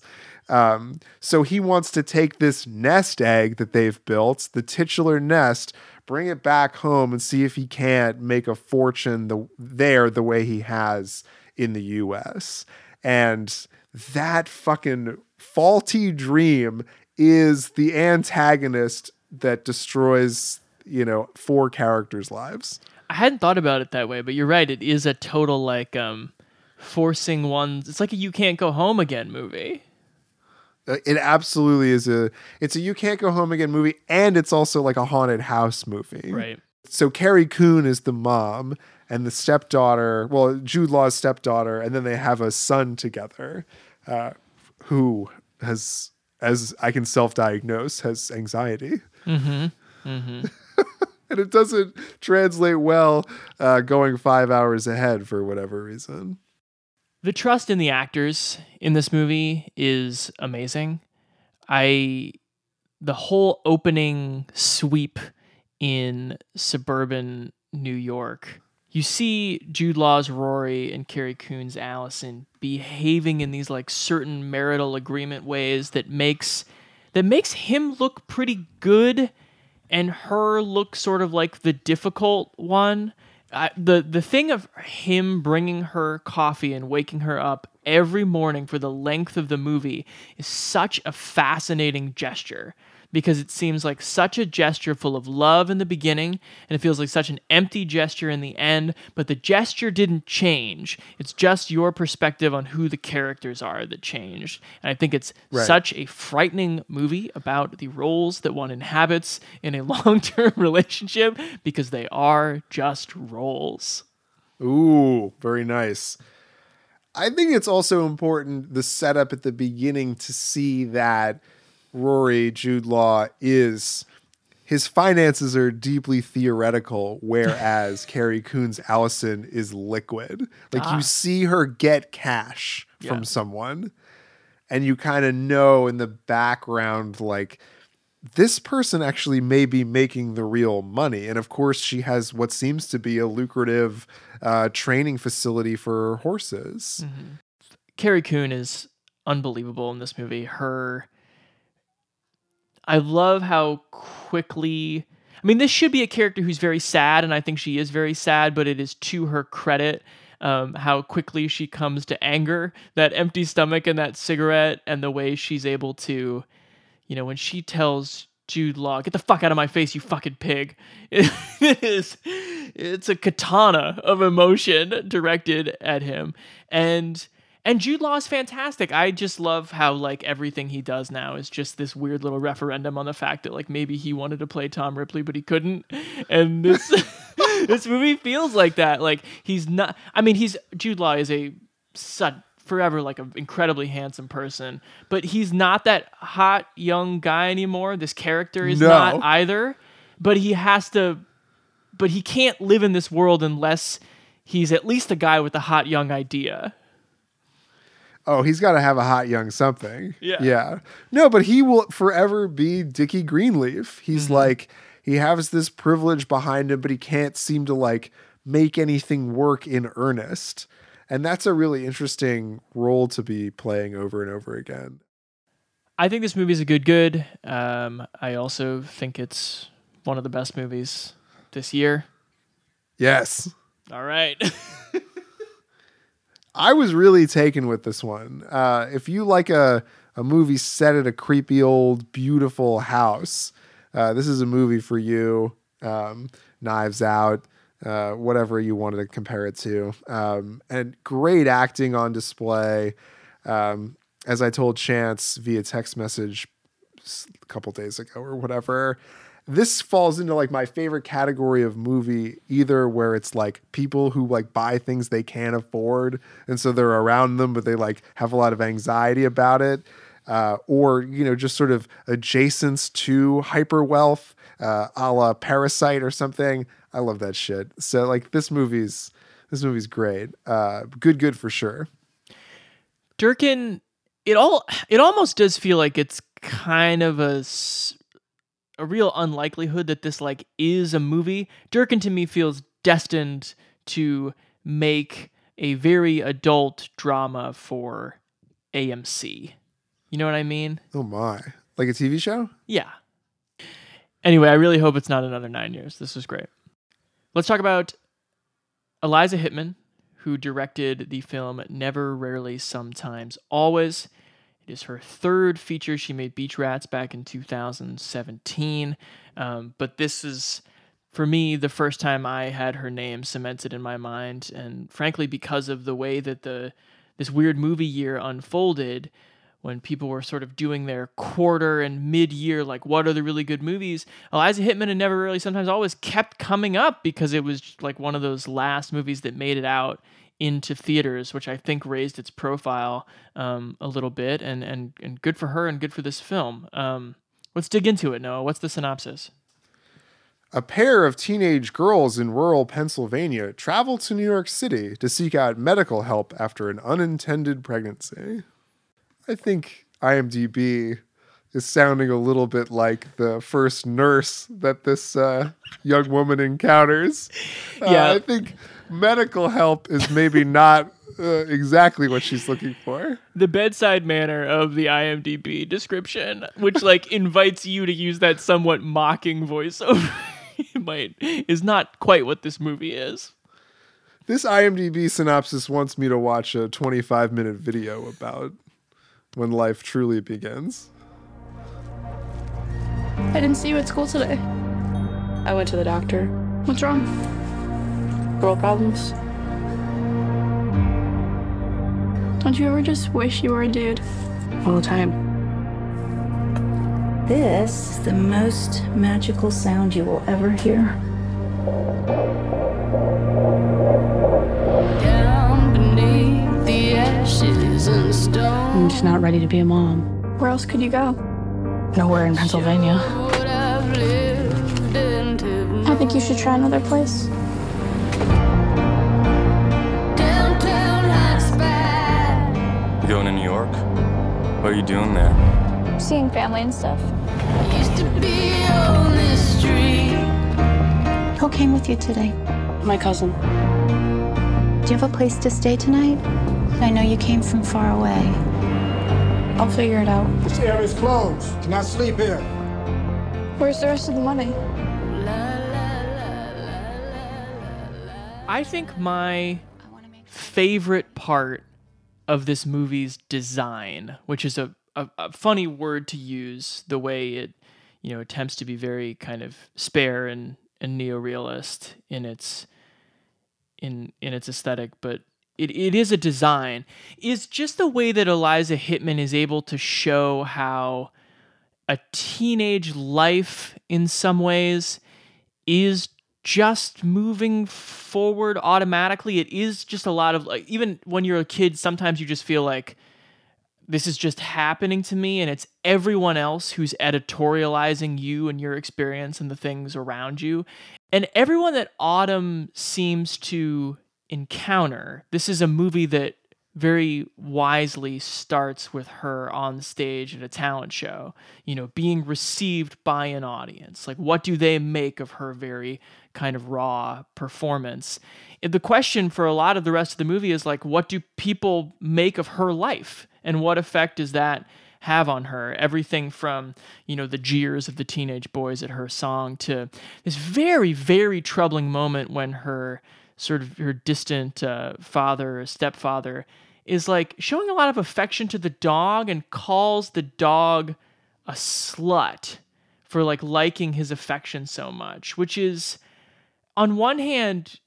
Um, so he wants to take this nest egg that they've built, the titular nest, bring it back home and see if he can't make a fortune the, there the way he has in the US. And that fucking faulty dream is the antagonist that destroys, you know, four characters' lives. I hadn't thought about it that way, but you're right. It is a total like um forcing ones. It's like a you can't go home again movie. Uh, It absolutely is a it's a you can't go home again movie and it's also like a haunted house movie. Right. So Carrie Coon is the mom and the stepdaughter, well, Jude Law's stepdaughter, and then they have a son together, uh, who has, as I can self-diagnose, has anxiety. Mm-hmm. Mm-hmm. [laughs] and it doesn't translate well uh, going five hours ahead for whatever reason. The trust in the actors in this movie is amazing. I the whole opening sweep in suburban New York. You see Jude Law's Rory and Carrie Coon's Allison behaving in these like certain marital agreement ways that makes that makes him look pretty good and her look sort of like the difficult one. I, the the thing of him bringing her coffee and waking her up every morning for the length of the movie is such a fascinating gesture because it seems like such a gesture full of love in the beginning and it feels like such an empty gesture in the end but the gesture didn't change it's just your perspective on who the characters are that changed and i think it's Right. such a frightening movie about the roles that one inhabits in a [laughs] long-term relationship because they are just roles Ooh, very nice. I think it's also important the setup at the beginning to see that Rory Jude Law is his finances are deeply theoretical, whereas [laughs] Carrie Coon's Allison is liquid. Like Ah. you see her get cash from someone, and you kind of know in the background, like this person actually may be making the real money. And of course, she has what seems to be a lucrative uh, training facility for horses. Carrie Coon is unbelievable in this movie. Her I love how quickly I mean this should be a character who's very sad and I think she is very sad, but it is to her credit um, how quickly she comes to anger, that empty stomach and that cigarette and the way she's able to you know when she tells Jude Law, "Get the fuck out of my face, you fucking pig." [laughs] It is it's a katana of emotion directed at him. And and Jude Law is fantastic. I just love how like everything he does now is just this weird little referendum on the fact that like maybe he wanted to play Tom Ripley but he couldn't. And this [laughs] this movie feels like that. Like he's not I mean he's Jude Law is a such forever like an incredibly handsome person, but he's not that hot young guy anymore. This character is No. not either. But he has to but he can't live in this world unless he's at least a guy with a hot young idea. Oh, he's got to have a hot young something. Yeah. Yeah. No, but he will forever be Dickie Greenleaf. He's Mm-hmm. like, he has this privilege behind him, but he can't seem to like make anything work in earnest. And that's a really interesting role to be playing over and over again. I think this movie is a good good. Um, I also think it's one of the best movies this year. Yes. All right. [laughs] I was really taken with this one. Uh, if you like a, a movie set at a creepy old beautiful house, uh, this is a movie for you. Um, Knives Out, uh, whatever you wanted to compare it to, um, and great acting on display. Um, as I told Chance via text message a couple days ago or whatever. This falls into like my favorite category of movie, either where it's like people who like buy things they can't afford and so they're around them, but they like have a lot of anxiety about it, uh, or you know just sort of adjacent to hyper wealth, uh, a la Parasite or something. I love that shit. So like this movie's this movie's great, uh, good, good for sure. Durkin it all it almost does feel like it's kind of a a real unlikelihood that this like is a movie. Durkin to me feels destined to make a very adult drama for AMC. You know what I mean? Oh my. Like a TV show? Yeah. Anyway, I really hope it's not another nine years. This was great. Let's talk about Eliza Hittman, who directed the film Never, Rarely, Sometimes, Always. It is her third feature. She made Beach Rats back in 2017. Um, but this is, for me, the first time I had her name cemented in my mind. And frankly, because of the way that the this weird movie year unfolded, when people were sort of doing their quarter and mid-year like what are the really good movies eliza hittman and never rarely sometimes always kept coming up because it was like one of those last movies that made it out into theaters which i think raised its profile um, a little bit and, and and good for her and good for this film um, let's dig into it noah what's the synopsis A pair of teenage girls in rural Pennsylvania travel to New York City to seek out medical help after an unintended pregnancy. I think IMDb is sounding a little bit like the first nurse that this uh, young woman encounters. Uh, Yeah. I think medical help is maybe not uh, exactly what she's looking for. the bedside manner of the imdb description which like [laughs] invites you to use that somewhat mocking voiceover [laughs] might is not quite what this movie is This IMDb synopsis wants me to watch a 25 minute video about when life truly begins. I didn't see you at school today. I went to the doctor. What's wrong? Girl problems. Don't you ever just wish you were a dude? All the time. This is the most magical sound you will ever hear. Down beneath the ashes and stone. I'm just not ready to be a mom. Where else could you go? Nowhere in Pennsylvania. What I've lived and have I think you should try another place. Spy. You going to New York? What are you doing there? Seeing family and stuff. Used to be on this street. Who came with you today? My cousin. Do you have a place to stay tonight? I know you came from far away. I'll figure it out. This area's closed. Cannot sleep here. Where's the rest of the money? I think my favorite part of this movie's design, which is a, a, a funny word to use, the way it, you know, attempts to be very kind of spare and, and neorealist in its in in its aesthetic, but it, it is a design, is just the way that Eliza Hittman is able to show how a teenage life in some ways is just moving forward automatically. It is just a lot of like even when you're a kid, sometimes you just feel like this is just happening to me and it's everyone else who's editorializing you and your experience and the things around you. And everyone that Autumn seems to encounter, this is a movie that very wisely starts with her on stage at a talent show, you know, being received by an audience. Like, what do they make of her very kind of raw performance? The question for a lot of the rest of the movie is like, what do people make of her life? And what effect does that have on her? Everything from, you know, the jeers of the teenage boys at her song to this very, very troubling moment when her sort of her distant uh, father or stepfather is like showing a lot of affection to the dog and calls the dog a slut for like liking his affection so much, which is on one hand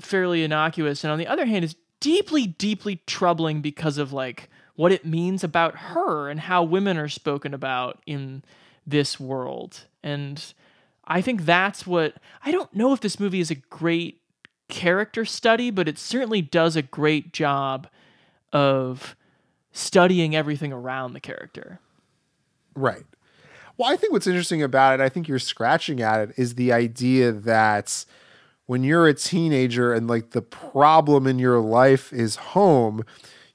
fairly innocuous and on the other hand is deeply deeply troubling because of like what it means about her and how women are spoken about in this world. And I think that's what I don't know if this movie is a great character study, but it certainly does a great job of studying everything around the character. Right. Well, I think what's interesting about it, I think you're scratching at it, is the idea that when you're a teenager and like the problem in your life is home,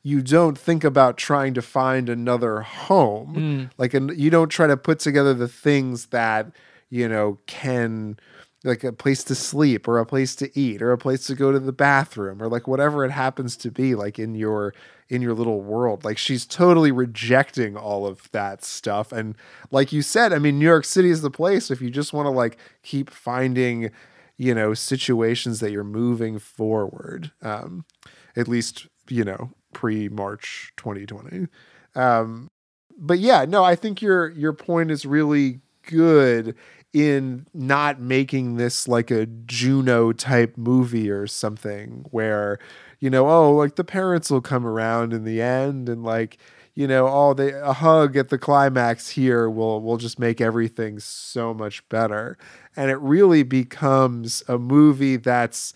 you don't think about trying to find another home. Mm. Like, an, you don't try to put together the things that, you know, can, like a place to sleep or a place to eat or a place to go to the bathroom or like whatever it happens to be like in your in your little world. Like she's totally rejecting all of that stuff. And like you said i mean new york city is the place. If you just want to like keep finding you know situations that you're moving forward um at least you know pre march 2020 um but yeah no i think your your point is really good in not making this like a Juno type movie or something where you know oh like the parents will come around in the end and like you know oh they a hug at the climax here will will just make everything so much better. And it really becomes a movie that's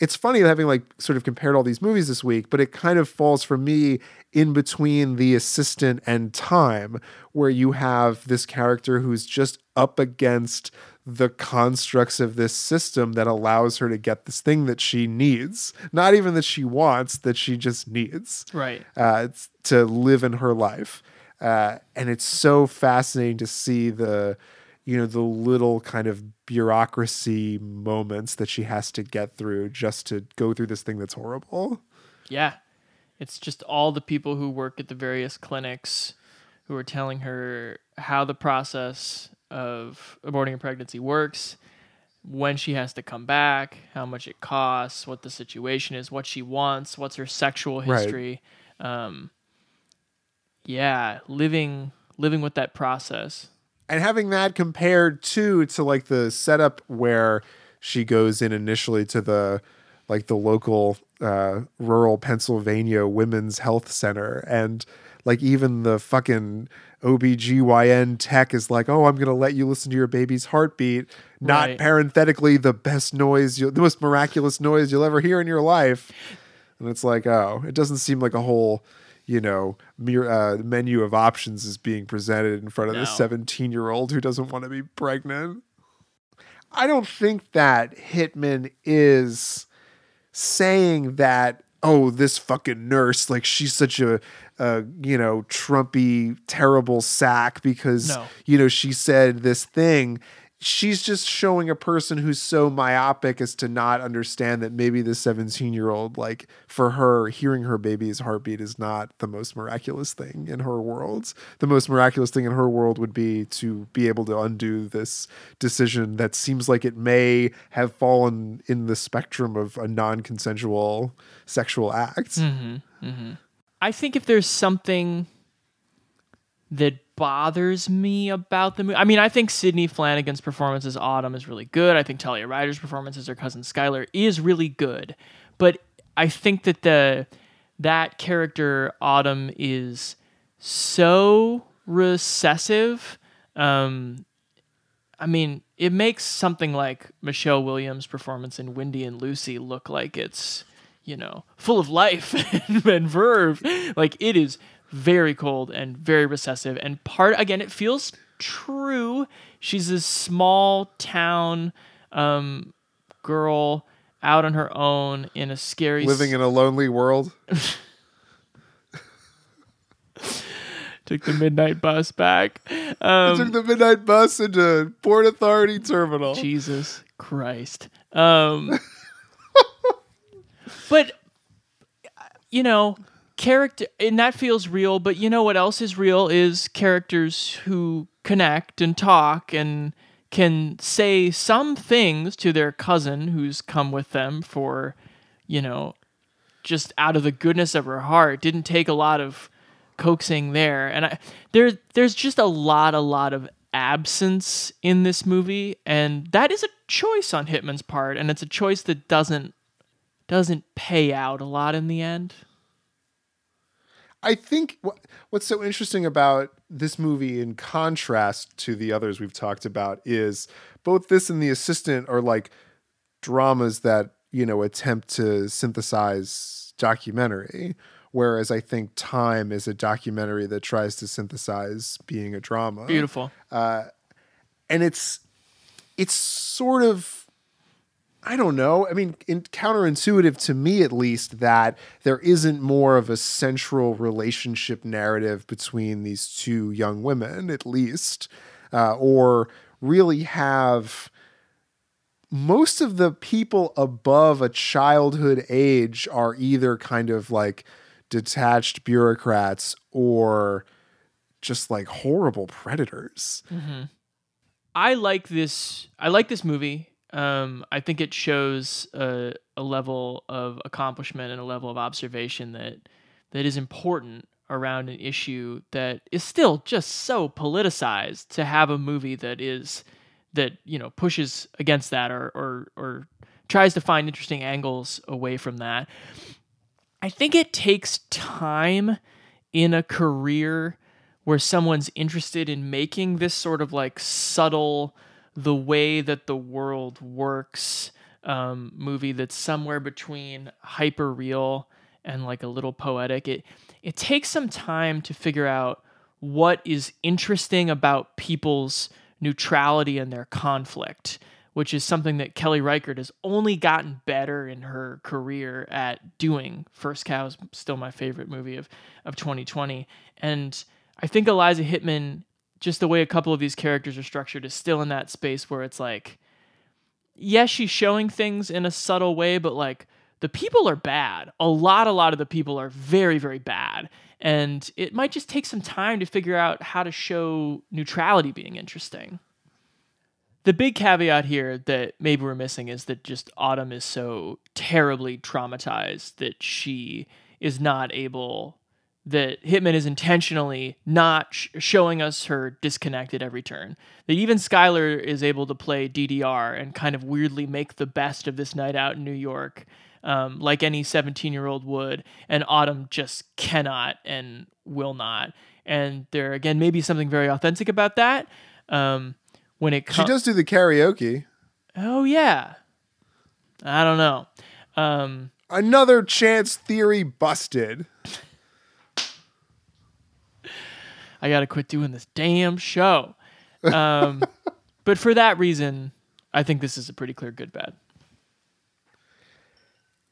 it's funny having like sort of compared all these movies this week, but it kind of falls for me in between the assistant and time, where you have this character who's just up against the constructs of this system that allows her to get this thing that she needs. Not even that she wants, that she just needs. Right. Uh, to live in her life. Uh, and it's so fascinating to see the you know the little kind of bureaucracy moments that she has to get through just to go through this thing that's horrible. Yeah. It's just all the people who work at the various clinics who are telling her how the process of aborting a pregnancy works, when she has to come back, how much it costs, what the situation is, what she wants, what's her sexual Right. history. Um, yeah, living living with that process. And having that compared to to like the setup where she goes in initially to the like the local uh rural Pennsylvania women's health center and like even the fucking OBGYN tech is like, "Oh, I'm going to let you listen to your baby's heartbeat." Not Right. parenthetically the best noise, the most miraculous noise you'll ever hear in your life. And it's like, "Oh, it doesn't seem like a whole you know, mere, uh, menu of options is being presented in front of No. 17 year old who doesn't want to be pregnant. I don't think that Hittman is saying that, oh, this fucking nurse, like she's such a, a you know, Trumpy, terrible sack because, No. you know, she said this thing. She's just showing a person who's so myopic as to not understand that maybe the 17 year old, like for her, hearing her baby's heartbeat is not the most miraculous thing in her world. The most miraculous thing in her world would be to be able to undo this decision that seems like it may have fallen in the spectrum of a non consensual sexual act. hmm hmm I think if there's something that bothers me about the movie, I mean, I think Sydney Flanagan's performance as Autumn is really good. I think Talia Ryder's performance as her cousin Skylar is really good, but I think that the that character Autumn is so recessive. Um, I mean, it makes something like Michelle Williams' performance in Wendy and Lucy look like it's, you know, full of life [laughs] and, and verve. Like it is very cold and very recessive. And part again, it feels true. She's a small town um, girl out on her own in a scary Living in a lonely world. [laughs] took the midnight bus back. Um, took the midnight bus into Port Authority Terminal. Jesus Christ. Um, [laughs] but you know, character and that feels real, but you know what else is real is characters who connect and talk and can say some things to their cousin who's come with them for, you know, just out of the goodness of her heart. Didn't take a lot of coaxing there. And I there there's just a lot, a lot of absence in this movie, and that is a choice on Hittman's part, and it's a choice that doesn't doesn't pay out a lot in the end. I think what, what's so interesting about this movie, in contrast to the others we've talked about, is both this and The Assistant are like dramas that you know attempt to synthesize documentary, whereas I think Time is a documentary that tries to synthesize being a drama. Beautiful. uh, and it's it's sort of I don't know. I mean, in, counterintuitive to me, at least, that there isn't more of a central relationship narrative between these two young women, at least, uh, or really have most of the people above a childhood age are either kind of like detached bureaucrats or just like horrible predators. Mm-hmm. I like this. I like this movie. Um, I think it shows a, a level of accomplishment and a level of observation that that is important around an issue that is still just so politicized. To have a movie that is that you know pushes against that or or or tries to find interesting angles away from that. I think it takes time in a career where someone's interested in making this sort of like subtle the way that the world works um, movie that's somewhere between hyper real and like a little poetic. It it takes some time to figure out what is interesting about people's neutrality and their conflict, which is something that Kelly Reichardt has only gotten better in her career at doing. First Cow is still my favorite movie of of 2020, and I think Eliza Hittman just the way a couple of these characters are structured is still in that space where it's like yes she's showing things in a subtle way but like the people are bad. A lot a lot of the people are very very bad. And it might just take some time to figure out how to show neutrality being interesting. The big caveat here that maybe we're missing is that just autumn is so terribly traumatized that she is not able that Hittman is intentionally not sh- showing us her disconnect at every turn. That even Skylar is able to play DDR and kind of weirdly make the best of this night out in New York, um, like any 17 year old would, and Autumn just cannot and will not. And there again, maybe something very authentic about that. Um, when it comes, she does do the karaoke. Oh yeah, I don't know. Um, Another chance theory busted. I got to quit doing this damn show. Um, [laughs] but for that reason, I think this is a pretty clear good bad.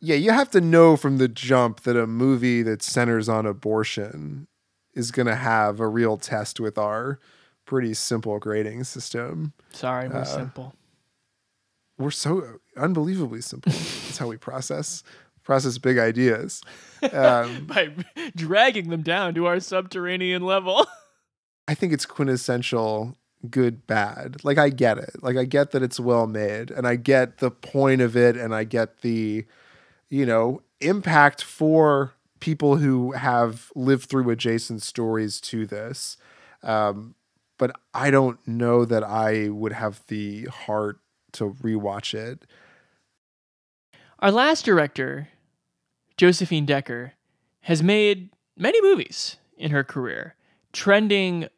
Yeah, you have to know from the jump that a movie that centers on abortion is going to have a real test with our pretty simple grading system. Sorry, we're uh, simple. We're so unbelievably simple. That's how we process process big ideas [laughs] um, by dragging them down to our subterranean level. [laughs] I think it's quintessential good bad. Like I get it. Like I get that it's well made and I get the point of it and I get the you know impact for people who have lived through adjacent stories to this. Um, but I don't know that I would have the heart to rewatch it. Our last director Josephine Decker has made many movies in her career, trending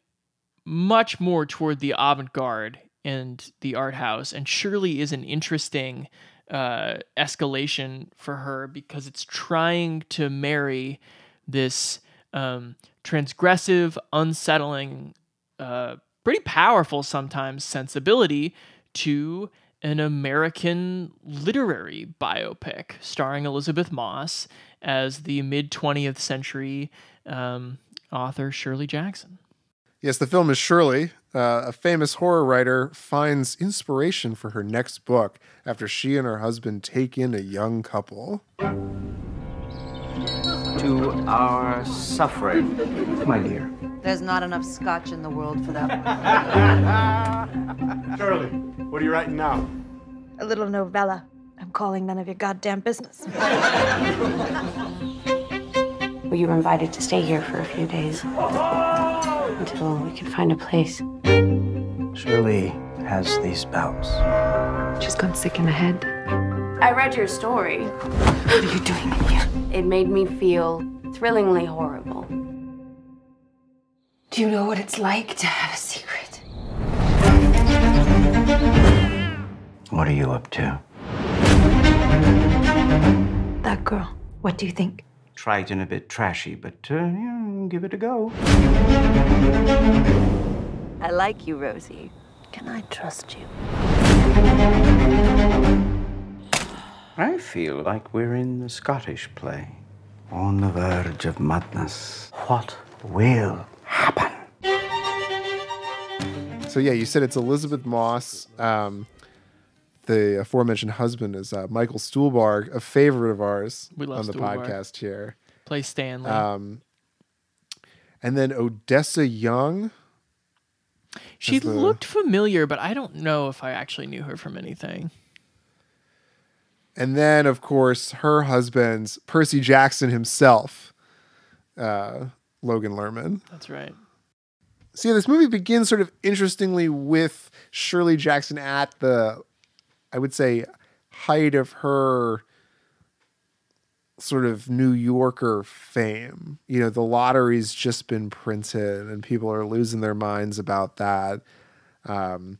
much more toward the avant garde and the art house, and surely is an interesting uh, escalation for her because it's trying to marry this um, transgressive, unsettling, uh, pretty powerful sometimes sensibility to an American literary biopic starring Elisabeth Moss as the mid 20th century um, author Shirley Jackson. Yes, the film is Shirley. Uh, a famous horror writer finds inspiration for her next book after she and her husband take in a young couple. To our suffering, my dear. There's not enough scotch in the world for that. Shirley, [laughs] what are you writing now? A little novella. I'm calling none of your goddamn business. [laughs] well, you were invited to stay here for a few days until we can find a place. Shirley has these bouts. She's gone sick in the head. I read your story. What are you doing in here? It made me feel thrillingly horrible. Do you know what it's like to have a secret? What are you up to? That girl. What do you think? Trite and a bit trashy, but uh, yeah, give it a go. I like you, Rosie. Can I trust you? I feel like we're in the Scottish play. On the verge of madness. What will happen? So yeah, you said it's Elisabeth Moss. Um, the aforementioned husband is uh, Michael Stuhlbarg, a favorite of ours We love on the Stuhlbarg. podcast here. Play Stanley. Um, and then Odessa Young. she the- looked familiar, but I don't know if I actually knew her from anything. And then, of course, her husband's Percy Jackson himself, uh, Logan Lerman. That's right. See, this movie begins sort of interestingly with Shirley Jackson at the, I would say, height of her sort of New Yorker fame. You know, the lottery's just been printed and people are losing their minds about that. Um,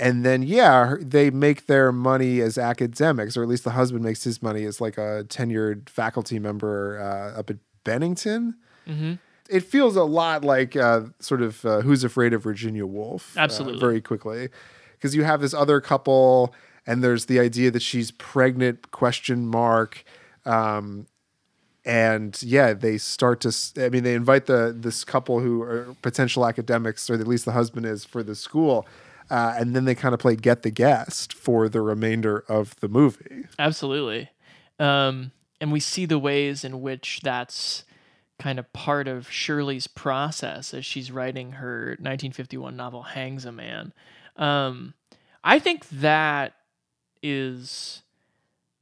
and then, yeah, they make their money as academics, or at least the husband makes his money as like a tenured faculty member uh, up at Bennington Mm-hmm. It feels a lot like uh, sort of uh, Who's Afraid of Virginia Woolf. uh, Absolutely. very quickly. Because you have this other couple, and there's the idea that she's pregnant, question mark. Um, and yeah, they start to, I mean, they invite the this couple who are potential academics, or at least the husband is for the school. Uh, and then they kind of play get the guest for the remainder of the movie. Absolutely. Um, and we see the ways in which that's kind of part of Shirley's process as she's writing her 1951 novel Hangsaman. Um, I think that is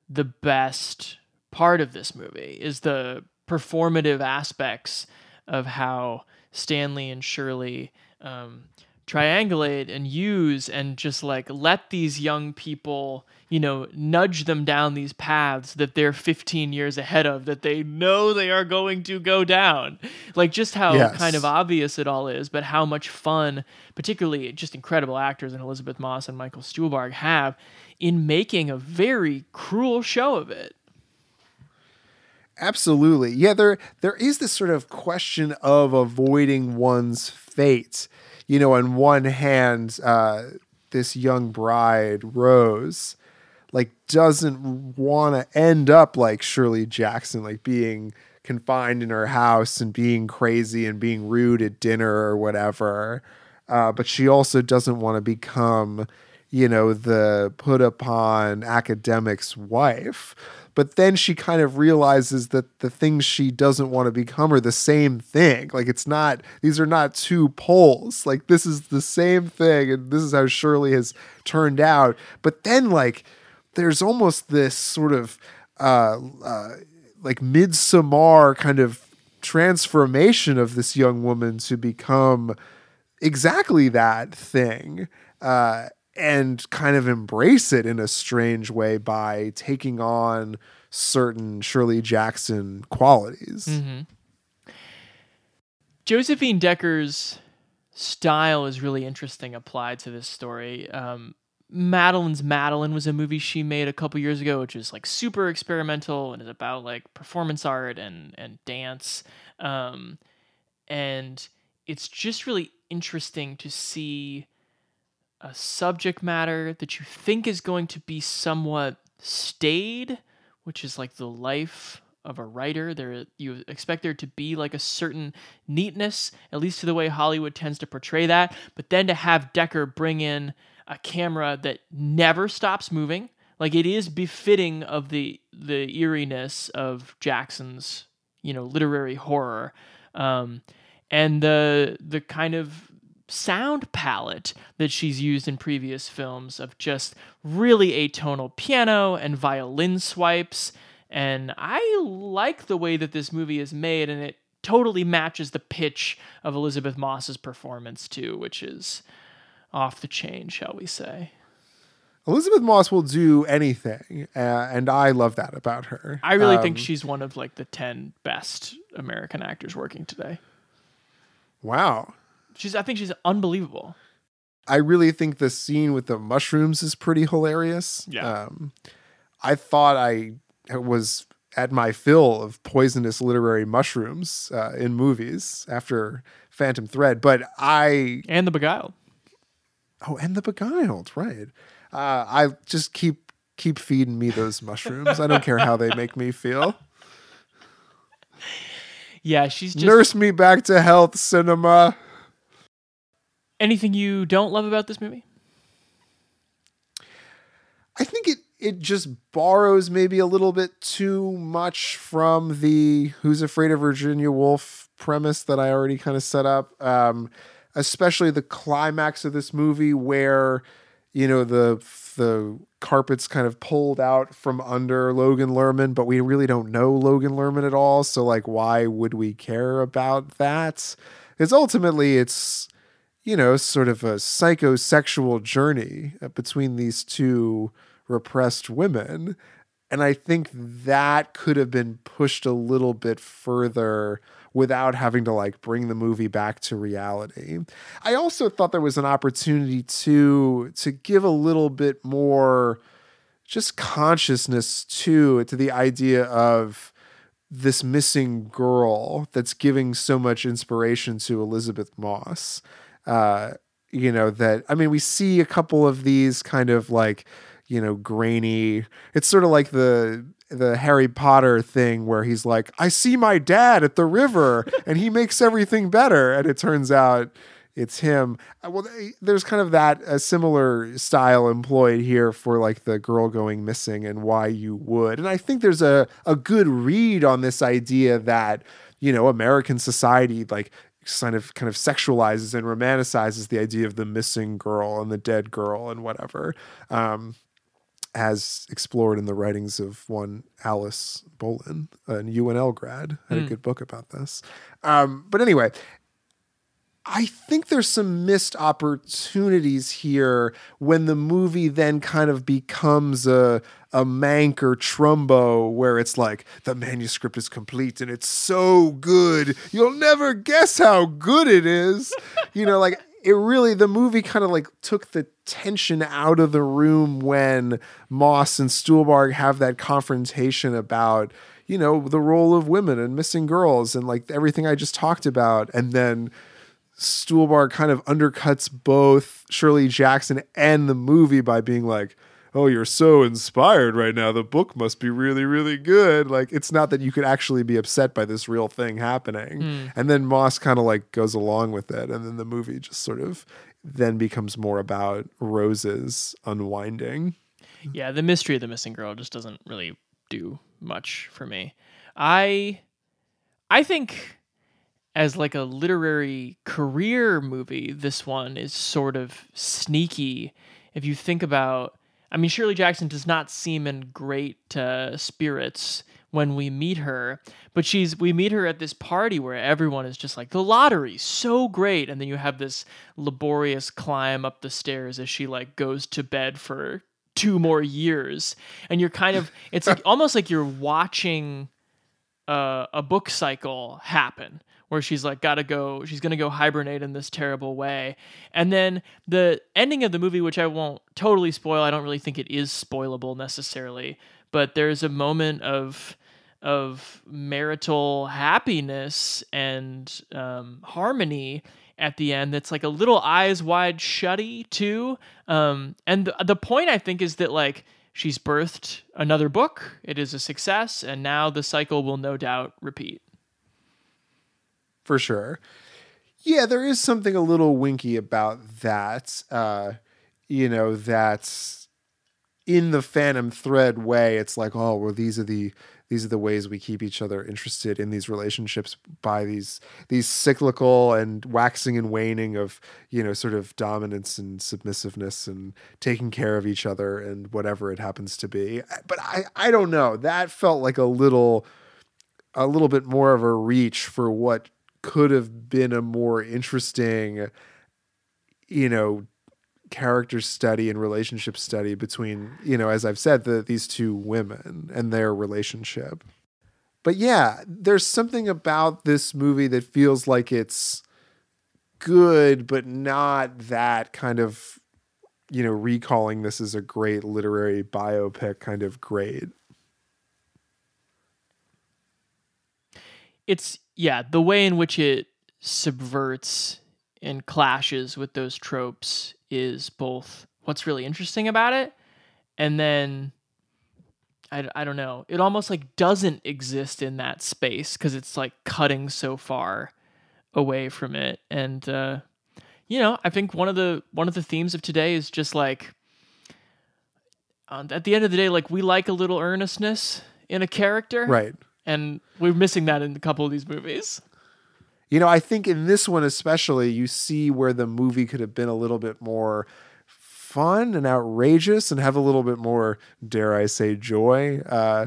the best part of this movie is the performative aspects of how Stanley and Shirley um, triangulate and use and just like let these young people, you know, nudge them down these paths that they're 15 years ahead of, that they know they are going to go down. Like just how Yes. kind of obvious it all is, but how much fun, particularly just incredible actors in Elisabeth Moss and Michael Stuhlbarg have in making a very cruel show of it. Absolutely. Yeah, there there is this sort of question of avoiding one's fate. You know, on one hand, uh, this young bride, Rose, like doesn't want to end up like Shirley Jackson, like being confined in her house and being crazy and being rude at dinner or whatever. Uh, but she also doesn't want to become, you know, the put upon academic's wife. But then she kind of realizes that the things she doesn't want to become are the same thing. Like it's not, these are not two poles. Like this is the same thing. And this is how Shirley has turned out. But then, like, there's almost this sort of uh, uh, like midsummer kind of transformation of this young woman to become exactly that thing uh, and kind of embrace it in a strange way by taking on certain Shirley Jackson qualities. Mhm. Josephine Decker's style is really interesting applied to this story. Um, Madeline's Madeline was a movie she made a couple years ago, which is like super experimental and is about like performance art and and dance. Um, and it's just really interesting to see a subject matter that you think is going to be somewhat staid, which is like the life of a writer. There you expect there to be like a certain neatness, at least to the way Hollywood tends to portray that. But then to have Decker bring in a camera that never stops moving, like it is befitting of the the eeriness of Jackson's, you know, literary horror. Um, and the the kind of sound palette that she's used in previous films of just really atonal piano and violin swipes. And I like the way that this movie is made, and it totally matches the pitch of Elisabeth Moss's performance, too, which is off the chain, shall we say. Elisabeth Moss will do anything, uh, and I love that about her. I really think Um, she's one of like the 10 best American actors working today. Wow. She's I think she's unbelievable. I really think the scene with the mushrooms is pretty hilarious. Yeah. Um, I thought I was at my fill of poisonous literary mushrooms uh, in movies after Phantom Thread, but I and the Beguiled. Oh, and the Beguiled, right? Uh, I just keep keep feeding me those mushrooms. I don't care how they make me feel. [laughs] Yeah, she's just Nurse me back to health, cinema. Anything you don't love about this movie? I think it it just borrows maybe a little bit too much from the Who's Afraid of Virginia Woolf premise that I already kind of set up. Um, especially the climax of this movie where you know the the carpets kind of pulled out from under Logan Lerman, but we really don't know Logan Lerman at all. So like, why would we care about that? Because ultimately, it's you know sort of a psychosexual journey uh, between these two repressed women. And I think that could have been pushed a little bit further without having to like bring the movie back to reality. I also thought there was an opportunity to to give a little bit more just consciousness to to the idea of this missing girl that's giving so much inspiration to Elisabeth Moss. Uh, you know that I mean we see a couple of these kind of like you know grainy it's sort of like the the Harry Potter thing where he's like I see my dad at the river [laughs] and he makes everything better and it turns out it's him. Uh, well there's kind of that a similar style employed here for like the girl going missing and why you would. And I think there's a a good read on this idea that you know American society like kind of kind of sexualizes and romanticizes the idea of the missing girl and the dead girl and whatever um as explored in the writings of one Alice Bolin, an UNL grad, had a Hmm. good book about this. Um, but anyway, I think there's some missed opportunities here when the movie then kind of becomes a a Mank or Trumbo where it's like the manuscript is complete and it's so good you'll never guess how good it is. [laughs] you know, like it really the movie kind of like took the tension out of the room when Moss and Stuhlbarg have that confrontation about you know the role of women and missing girls and like everything I just talked about and then Stuhlbarg kind of undercuts both Shirley Jackson and the movie by being like, "Oh, you're so inspired right now. The book must be really, really good." Like, it's not that you could actually be upset by this real thing happening. Hmm. And then Moss kind of like goes along with it, and then the movie just sort of then becomes more about Rose's unwinding. Yeah, the mystery of the missing girl just doesn't really do much for me. I I think as like a literary career movie, this one is sort of sneaky. If you think about I mean Shirley Jackson does not seem in great uh, spirits when we meet her, but she's we meet her at this party where everyone is just like the lottery so great. And then you have this laborious climb up the stairs as she like goes to bed for two more years. And you're kind of it's like [laughs] almost like you're watching uh, a book cycle happen where she's like gotta go she's gonna go hibernate in this terrible way. And then the ending of the movie which i won't totally spoil i don't really think it is spoilable necessarily but there's a moment of of marital happiness and um, harmony at the end that's like a little eyes wide shutty too. Um, and the, the point i think is that like she's birthed another book it is a success and now the cycle will no doubt repeat for sure. Yeah, there is something a little winky about that. Uh, you know, that's in the Phantom Thread way. It's like, oh, well, these are the these are the ways we keep each other interested in these relationships by these these cyclical and waxing and waning of you know sort of dominance and submissiveness and taking care of each other and whatever it happens to be. But I I don't know. That felt like a little a little bit more of a reach for what could have been a more interesting you know character study and relationship study between you know as i've said the, these two women and their relationship. But yeah there's something about this movie that feels like it's good but not that kind of you know recalling this as a great literary biopic kind of great it's yeah the way in which it subverts and clashes with those tropes is both what's really interesting about it and then I, I don't know. It almost like doesn't exist in that space because it's like cutting so far away from it. And uh, you know, I think one of the one of the themes of today is just like um, at the end of the day, like we like a little earnestness in a character, Right. And we're missing that in a couple of these movies. You know, I think in this one especially, you see where the movie could have been a little bit more fun and outrageous and have a little bit more, dare I say, joy. Uh,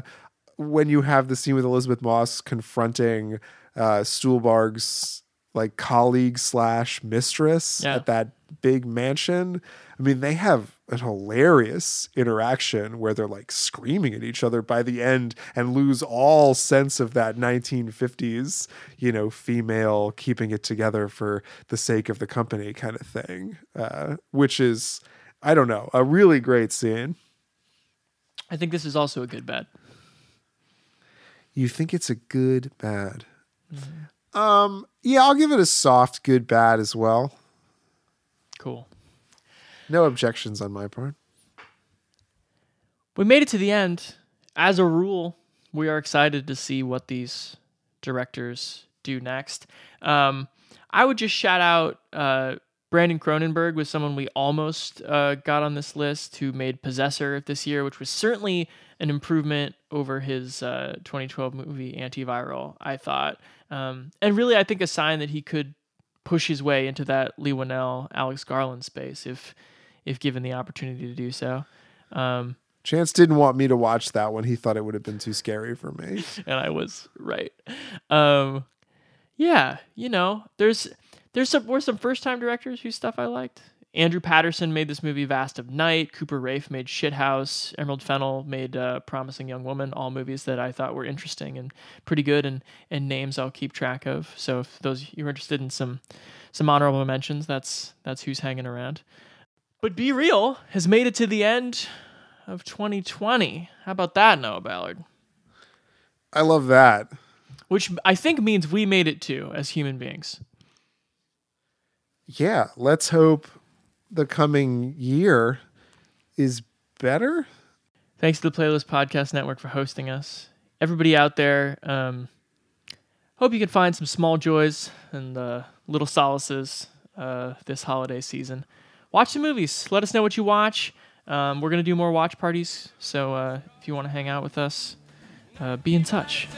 when you have the scene with Elisabeth Moss confronting uh, Stuhlbarg's like colleague slash mistress Yeah. at that big mansion. I mean, they have an hilarious interaction where they're like screaming at each other by the end and lose all sense of that 1950s, you know, female keeping it together for the sake of the company kind of thing, uh, which is, I don't know, a really great scene. I think this is also a good bet. You think it's a good bad? Um, yeah, I'll give it a soft good bad as well. Cool. No objections on my part. We made it to the end. As a rule, we are excited to see what these directors do next. Um, I would just shout out uh, Brandon Cronenberg was someone we almost uh, got on this list who made Possessor this year, which was certainly an improvement over his uh, 2012 movie Antiviral, I thought. Um, and really, I think a sign that he could push his way into that Leigh Whannell, Alex Garland space if if given the opportunity to do so. Um, Chance didn't want me to watch that one. He thought it would have been too scary for me. [laughs] and I was right. Um, yeah, you know, there's there's some were some first time directors whose stuff I liked. Andrew Patterson made this movie Vast of Night. Cooper Raiff made Shithouse. Emerald Fennell made uh, Promising Young Woman. All movies that I thought were interesting and pretty good, and and names I'll keep track of. So if those you're interested in some some honorable mentions, that's that's who's hanging around. But Be Reel has made it to the end of 2020. How about that, Noah Ballard? I love that. Which I think means we made it too as human beings. Yeah, let's hope the coming year is better. Thanks to the Playlist Podcast Network for hosting us. Everybody out there, um, hope you can find some small joys and uh, little solaces uh, this holiday season. Watch some movies. Let us know what you watch. Um, we're going to do more watch parties. So uh, if you want to hang out with us, uh, be in touch.